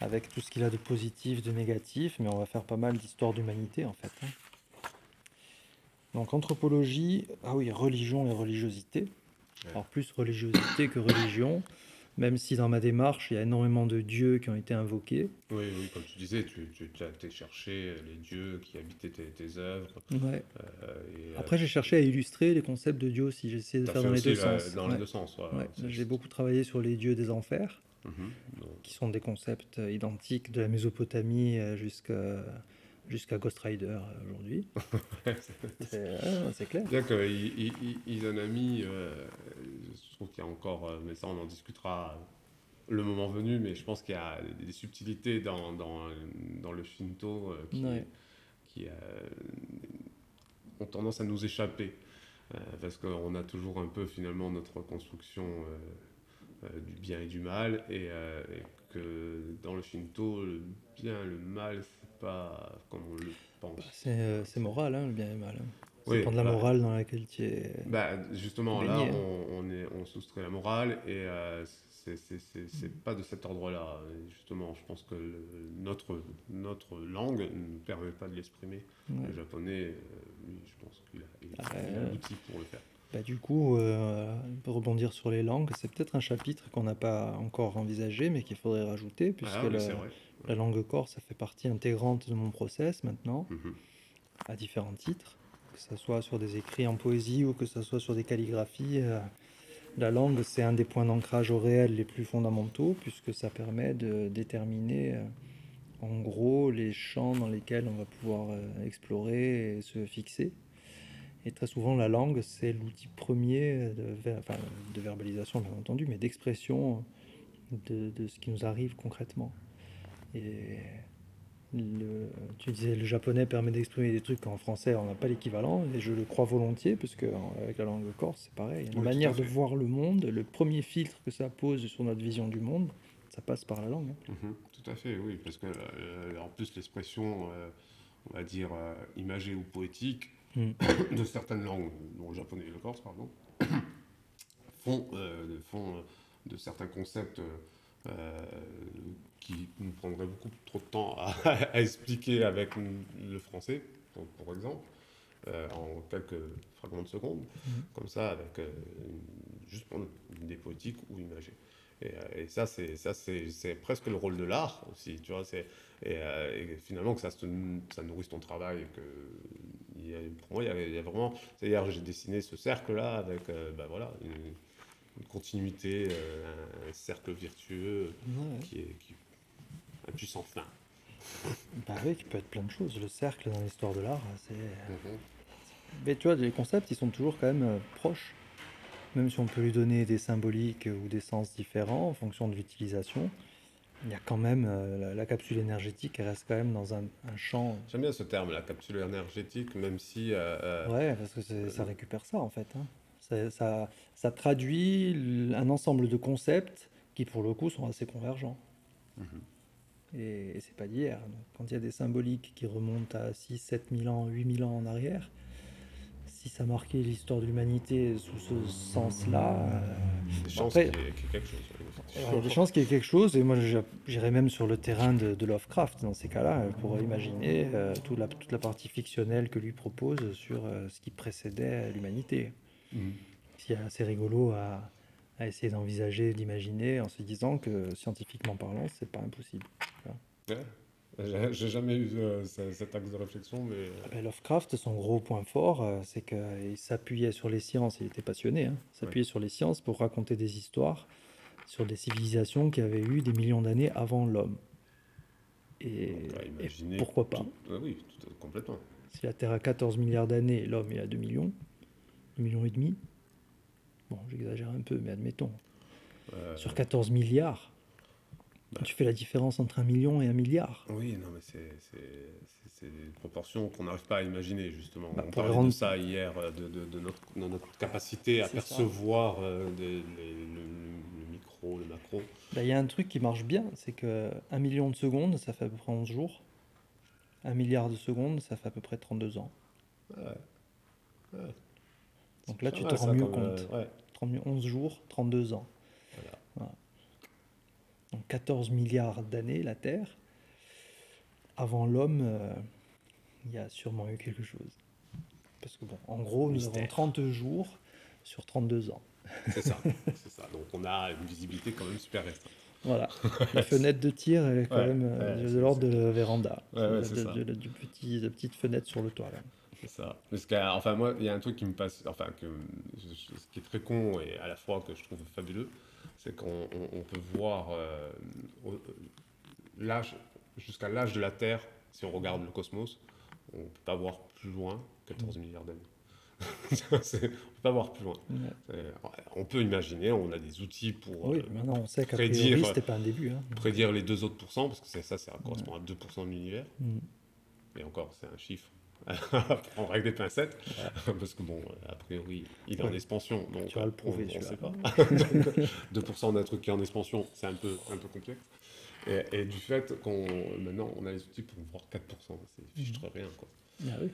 avec tout ce qu'il a de positif, de négatif, mais on va faire pas mal d'histoire d'humanité en fait. hein. Donc anthropologie, ah oui, religion et religiosité. Ouais. Alors plus religiosité que religion, même si dans ma démarche il y a énormément de dieux qui ont été invoqués. Oui, oui, comme tu disais, tu, tu, as été chercher les dieux qui habitaient tes, tes œuvres. Ouais. euh, et, euh, Après j'ai cherché à illustrer les concepts de dieux aussi, j'ai essayé de faire dans les deux la- sens. Dans Ouais. les deux sens. Ouais, j'ai beaucoup travaillé sur les dieux des enfers, Mhm. Qui sont des concepts euh, identiques de la Mésopotamie euh, jusqu'à jusqu'à Ghost Rider euh, aujourd'hui. C'est clair. Bien qu'il il, en a mis, euh, trouve qu'il y a encore, euh, mais ça on en discutera le moment venu, mais je pense qu'il y a des subtilités dans, dans, dans le Shinto euh, qui, Ouais. qui euh, ont tendance à nous échapper. parce qu'on a toujours un peu finalement notre construction du bien et du mal, et, et que dans le Shinto, le bien et le mal, c'est pas comme on le pense. C'est euh, c'est moral, hein, le bien et le mal. hein. Ça Oui, dépend de la bah, morale dans laquelle tu es. Bah, justement, là, hein. on, on, est, on soustrait la morale et euh, c'est- pas de cet ordre-là. Justement, je pense que le- notre, notre langue ne permet pas de l'exprimer. Ouais. Le japonais, euh, je pense qu'il a, il a- Ah, l'outil pour le faire. Bah, du coup, euh, pour rebondir sur les langues, c'est peut-être un chapitre qu'on n'a pas encore envisagé, mais qu'il faudrait rajouter, puisque Ah, la, la langue corse, ça fait partie intégrante de mon process maintenant. Mhm. à différents titres, que ce soit sur des écrits en poésie ou que ce soit sur des calligraphies. euh, la langue, c'est un des points d'ancrage au réel les plus fondamentaux, puisque ça permet de déterminer euh, en gros les champs dans lesquels on va pouvoir euh, explorer et se fixer. Et très souvent, la langue, c'est l'outil premier de, enfin, de verbalisation, bien entendu, mais d'expression de, de ce qui nous arrive concrètement. Et le, tu disais le japonais permet d'exprimer des trucs qu'en français on n'a pas l'équivalent, et je le crois volontiers, parce que en- avec la langue corse c'est pareil. À manière de voir le monde, le premier filtre que ça pose sur notre vision du monde, ça passe par la langue. hein. Mhm, Tout à fait, oui, parce que euh, en plus l'expression, euh, on va dire, euh, imagée ou poétique Mm. de certaines langues, dont le japonais et le corse, pardon, font, euh, font euh, de certains concepts euh, euh, qui nous prendraient beaucoup trop de temps à, à expliquer avec le français, pour, exemple, euh, en quelques fragments de secondes, Mhm. comme ça, avec euh, une- juste prendre une idée poétique ou imagée. Et, euh, et ça, c'est ça, c'est c'est presque le rôle de l'art aussi, tu vois. c'est- Et, euh, et finalement que ça, se, ça nourrisse ton travail. Que il y a- pour moi, il y a, il y a vraiment. C'est-à-dire, j'ai dessiné ce cercle-là avec, euh, bah voilà, une, une continuité, euh, un, cercle virtueux Ouais. qui est qui, puissant fin. Bah oui, qui peut être plein de choses. Le cercle dans l'histoire de l'art, c'est. Mhm. Mais tu vois, les concepts, ils sont toujours quand même euh, proches. Même si on peut lui donner des symboliques ou des sens différents en fonction de l'utilisation, il y a quand même euh, la, la capsule énergétique, elle reste quand même dans un, un champ. J'aime bien ce terme, la capsule énergétique, même si. euh, Ouais, parce que ça récupère ça en fait. hein. Ça, ça, ça traduit un ensemble de concepts qui pour le coup sont assez convergents. Et, et c'est pas d'hier. Quand il y a des symboliques qui remontent à 6, 7 000 ans, 8 000 ans en arrière, si ça marquait l'histoire de l'humanité sous ce sens-là, euh, Des chances après- qu'il y ait quelque chose. oui, il y effectivement. a des chances qu'il y ait quelque chose. Et moi, j'irais même sur le terrain de, de Lovecraft dans ces cas-là, pour imaginer euh, toute, la, toute la partie fictionnelle que lui propose sur euh, ce qui précédait l'humanité. C'est assez rigolo à, à essayer d'envisager, d'imaginer, en se disant que scientifiquement parlant, c'est pas impossible. Ouais. J'ai jamais eu euh, ce- cet axe de réflexion, mais Ah ben, Lovecraft, son gros point fort, euh, c'est qu'il s'appuyait sur les sciences, il était passionné, hein, s'appuyait sur les sciences pour raconter des histoires sur des civilisations qui avaient eu des millions d'années avant l'homme. Et, et pourquoi pas? tout- euh, Oui, tout- complètement. Si la Terre a 14 milliards d'années, l'homme il a 2 millions, 2 millions et demi. Bon, j'exagère un peu, mais admettons. Euh, Sur 14 milliards, Bah. tu fais la différence entre un million et un milliard. Oui, non, mais c'est des proportions qu'on n'arrive pas à imaginer, justement. Bah, on parlait rendre- de ça hier, euh, de, de- de notre, de notre capacité à percevoir euh, des- les- le, micro, le macro. Bah, Il y a un truc qui marche bien, c'est que 1 million de secondes, ça fait à peu près 11 jours. 1 milliard de secondes, ça fait à peu près 32 ans. Ouais. Ouais. Donc là, C'est tu te rends mieux euh, compte. ouais. 30 11 jours, 32 ans. Voilà. Voilà. Donc 14 milliards d'années, la Terre. Avant l'homme, euh, il y a sûrement eu quelque chose. Parce que bon, en gros, nous avons 30 jours sur 32 ans. C'est ça, c'est ça. Donc on a une visibilité quand même super restreinte. Voilà. La fenêtre de tir, elle est quand Ouais, même euh, ouais, de l'ordre de la véranda. Ouais, de petite fenêtre sur le toit. Là. C'est ça. Parce que, enfin, moi, il y a un truc qui me passe, enfin, que, ce qui est très con et à la fois que je trouve fabuleux, c'est qu'on on- on peut voir euh, l'âge, jusqu'à l'âge de la Terre, si on regarde le cosmos, on ne peut pas voir plus loin, 14 milliards d'années. On ne peut pas voir plus loin. Ouais. C'est- On peut imaginer, on a des outils pour Oui, euh, maintenant on sait qu'à prédire- priori, pas un début. hein. prédire les deux autres pourcents, parce que ça, ça correspond à 2% de l'univers. Mm. Et encore, c'est un chiffre prendre avec des pincettes, parce que bon, a priori, il est en expansion, donc Tu vas le prouver, on ne sait pas. Donc, 2% d'un truc qui est en expansion, c'est un peu, un peu complexe. Et, et du fait qu'on maintenant on a les outils pour voir 4%, c'est fichtre rien, quoi. Ah oui.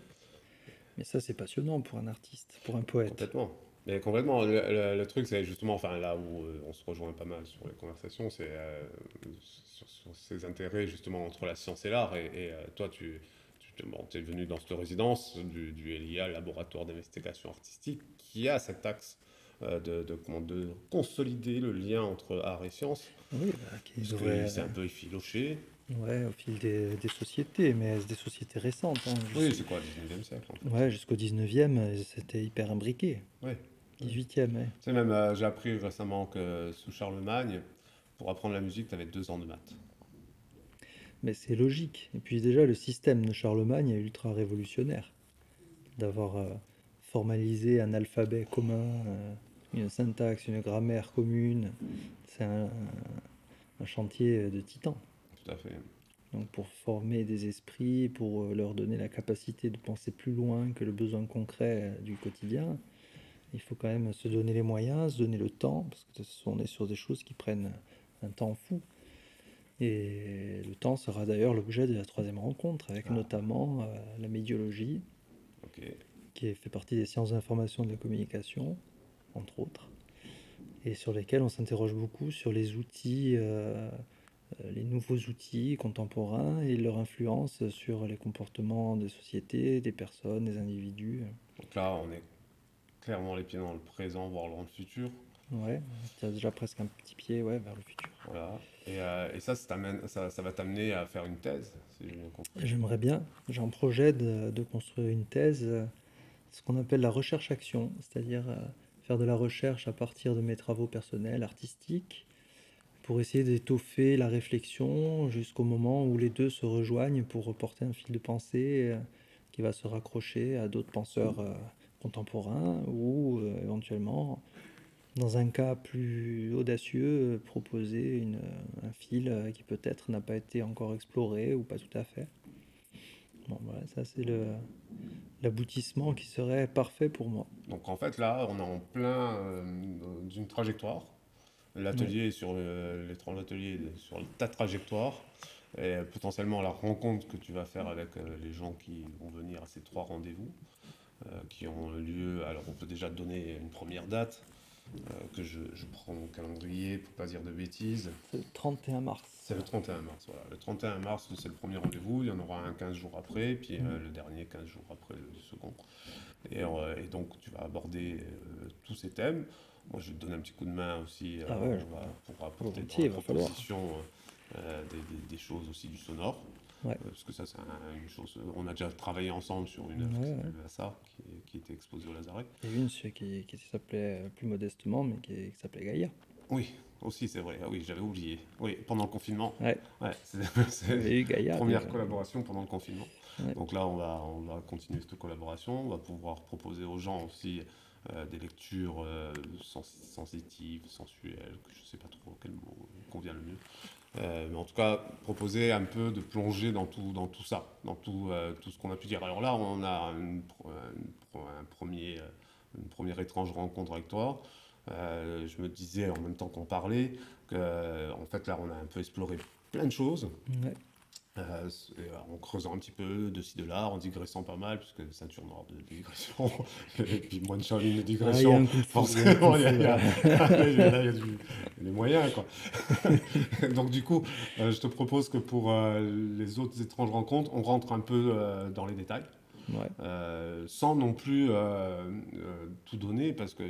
Mais ça, c'est passionnant pour un artiste, pour un poète. Complètement. Mais complètement, le, le- le truc, c'est justement, enfin là où euh, on se rejoint pas mal sur les conversations, c'est euh, sur, sur ces intérêts justement entre la science et l'art. Et, et, euh, toi, tu, tu es venu dans cette résidence du, du LIA, Laboratoire d'investigation artistique, qui a cet axe euh, de, de, comment, de consolider le lien entre art et science. Oui, bah, c'est un peu effiloché. ouais, au fil des, des sociétés, mais des sociétés récentes. hein. Oui, c'est quoi, 19e siècle en fait. ouais, jusqu'au 19e, euh, c'était hyper imbriqué. Ouais. 18e, ouais. Tu sais, même, euh, j'ai appris récemment que sous Charlemagne, pour apprendre la musique, tu avais deux ans de maths. Mais c'est logique. Et puis déjà, le système de Charlemagne est ultra révolutionnaire. D'avoir euh, formalisé un alphabet commun, euh, une syntaxe, une grammaire commune. C'est un, un chantier de titan. Tout à fait. Donc pour former des esprits, pour euh, leur donner la capacité de penser plus loin que le besoin concret euh, du quotidien, il faut quand même se donner les moyens, se donner le temps, parce que ce- on est sur des choses qui prennent un temps fou. Et le temps sera d'ailleurs l'objet de la troisième rencontre, avec Ah. notamment euh, la médiologie, qui fait partie des sciences de l'information et de la communication, entre autres, et sur lesquelles on s'interroge beaucoup sur les outils, euh, euh, les nouveaux outils contemporains et leur influence sur les comportements des sociétés, des personnes, des individus. Donc là, on est clairement les pieds dans le présent, voire dans le futur. Ouais, tu as déjà presque un petit pied ouais, vers le futur. Voilà. Et, euh, et ça, ça, ça, ça va t'amener à faire une thèse, si j'ai bien compris. J'aimerais bien, j'ai un projet de, de construire une thèse, ce qu'on appelle la recherche-action, c'est-à-dire euh, faire de la recherche à partir de mes travaux personnels, artistiques, pour essayer d'étoffer la réflexion jusqu'au moment où les deux se rejoignent pour reporter un fil de pensée euh, qui va se raccrocher à d'autres penseurs contemporains ou éventuellement, dans un cas plus audacieux, euh, proposer une, un fil euh, qui peut-être n'a pas été encore exploré ou pas tout à fait. Bon, voilà, ça c'est le l'aboutissement qui serait parfait pour moi. Donc en fait, là, on est en plein euh, d'une trajectoire l'atelier sur euh, l'étrange atelier sur ta trajectoire et euh, potentiellement la rencontre que tu vas faire avec euh, les gens qui vont venir à ces trois rendez-vous euh, qui ont lieu. Alors on peut déjà donner une première date euh, que je, je prends mon calendrier pour pas dire de bêtises. C'est le 31 mars. C'est le 31 mars, voilà. Le 31 mars, c'est le premier rendez-vous. Il y en aura un 15 jours après, puis euh, le dernier 15 jours après le second. Et, euh, et donc, tu vas aborder euh, tous ces thèmes. Moi, je vais te donner un petit coup de main aussi euh, Ah ouais. pour apporter euh, des, des- des choses aussi du sonore. Ouais. Euh, parce que ça, c'est un- une chose. On a déjà travaillé ensemble sur une œuvre Ouais, qui Vassar, qui, qui était exposée au Lazaret. Il y a une qui, qui s'appelait euh, plus modestement, mais qui, qui s'appelait Gaïa. Oui, aussi, c'est vrai. Ah oui, j'avais oublié. Oui, pendant le confinement. Ouais, Ouais, c'est- Gaïa. Première déjà. collaboration pendant le confinement. Ouais. Donc là, on va, on va continuer cette collaboration. On va pouvoir proposer aux gens aussi euh, des lectures euh, sens- sensitives, sensuelles, que je ne sais pas trop quel mot convient le mieux. Euh, en tout cas, proposer un peu de plonger dans tout, dans tout ça, dans tout, euh, tout ce qu'on a pu dire. Alors là, on a une pro- un premier, euh, une première étrange rencontre avec toi. Euh, je me disais en même temps qu'on parlait que, en fait, là, on a un peu exploré plein de choses. Euh, en creusant un petit peu de ci de là, en digressant pas mal, puisque ceinture noire de digression, et puis moins de Shaolin de Ah, digression, forcément, il y a, des moyens. Quoi. Donc du coup, euh, je te propose que pour euh, les autres étranges rencontres, on rentre un peu dans les détails, Ouais. sans non plus tout donner, parce que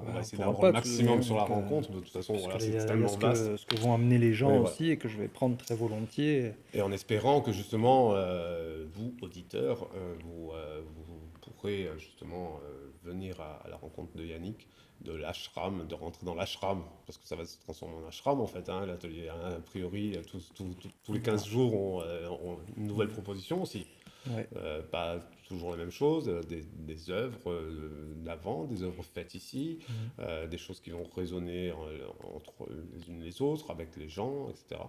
on, va essayer d'avoir le maximum sur la rencontre. De toute façon, voilà, c'est extrêmement ce vaste. que, ce que vont amener les gens aussi et que je vais prendre très volontiers. Et en espérant que justement, euh, vous, auditeurs, euh, vous, euh, vous pourrez justement venir à, à la rencontre de Yannick, de l'ashram, de rentrer dans l'ashram, parce que ça va se transformer en ashram en fait, hein, l'atelier. hein. a priori, tous, tous- tous- tous les 15 jours, on, on- une nouvelle proposition aussi. Ouais. Euh, pas toujours la même chose, euh, des, des œuvres euh, d'avant, des œuvres faites ici, Mhm. des choses qui vont résonner en- entre les unes les autres, avec les gens, etc.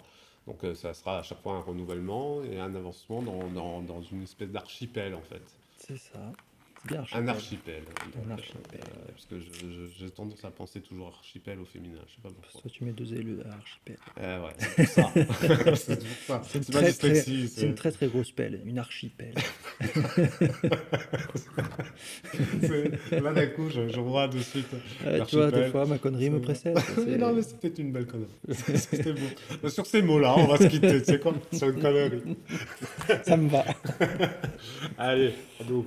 Donc ça sera à chaque fois un renouvellement et un avancement dans, dans- dans une espèce d'archipel en fait. C'est ça. C'est. Un archipel. Un Donc, archipel. euh, parce que j'ai tendance à penser toujours archipel au féminin, je sais pas pourquoi. Toi, tu mets deux élus à archipel. Euh, ouais, c'est ça. c'est ça. C'est une, C'est très, très, dyslexie, c'est une très très grosse pelle, une archipel. c'est- Là d'un coup, je, je vois de suite. Ouais, tu vois, des fois, ma connerie me C'est- précède. C'est- non, mais c'était une belle connerie. C'était beau. Sur ces mots-là, on va se quitter, sais quoi Sur une connerie. Ça me va. Allez, à.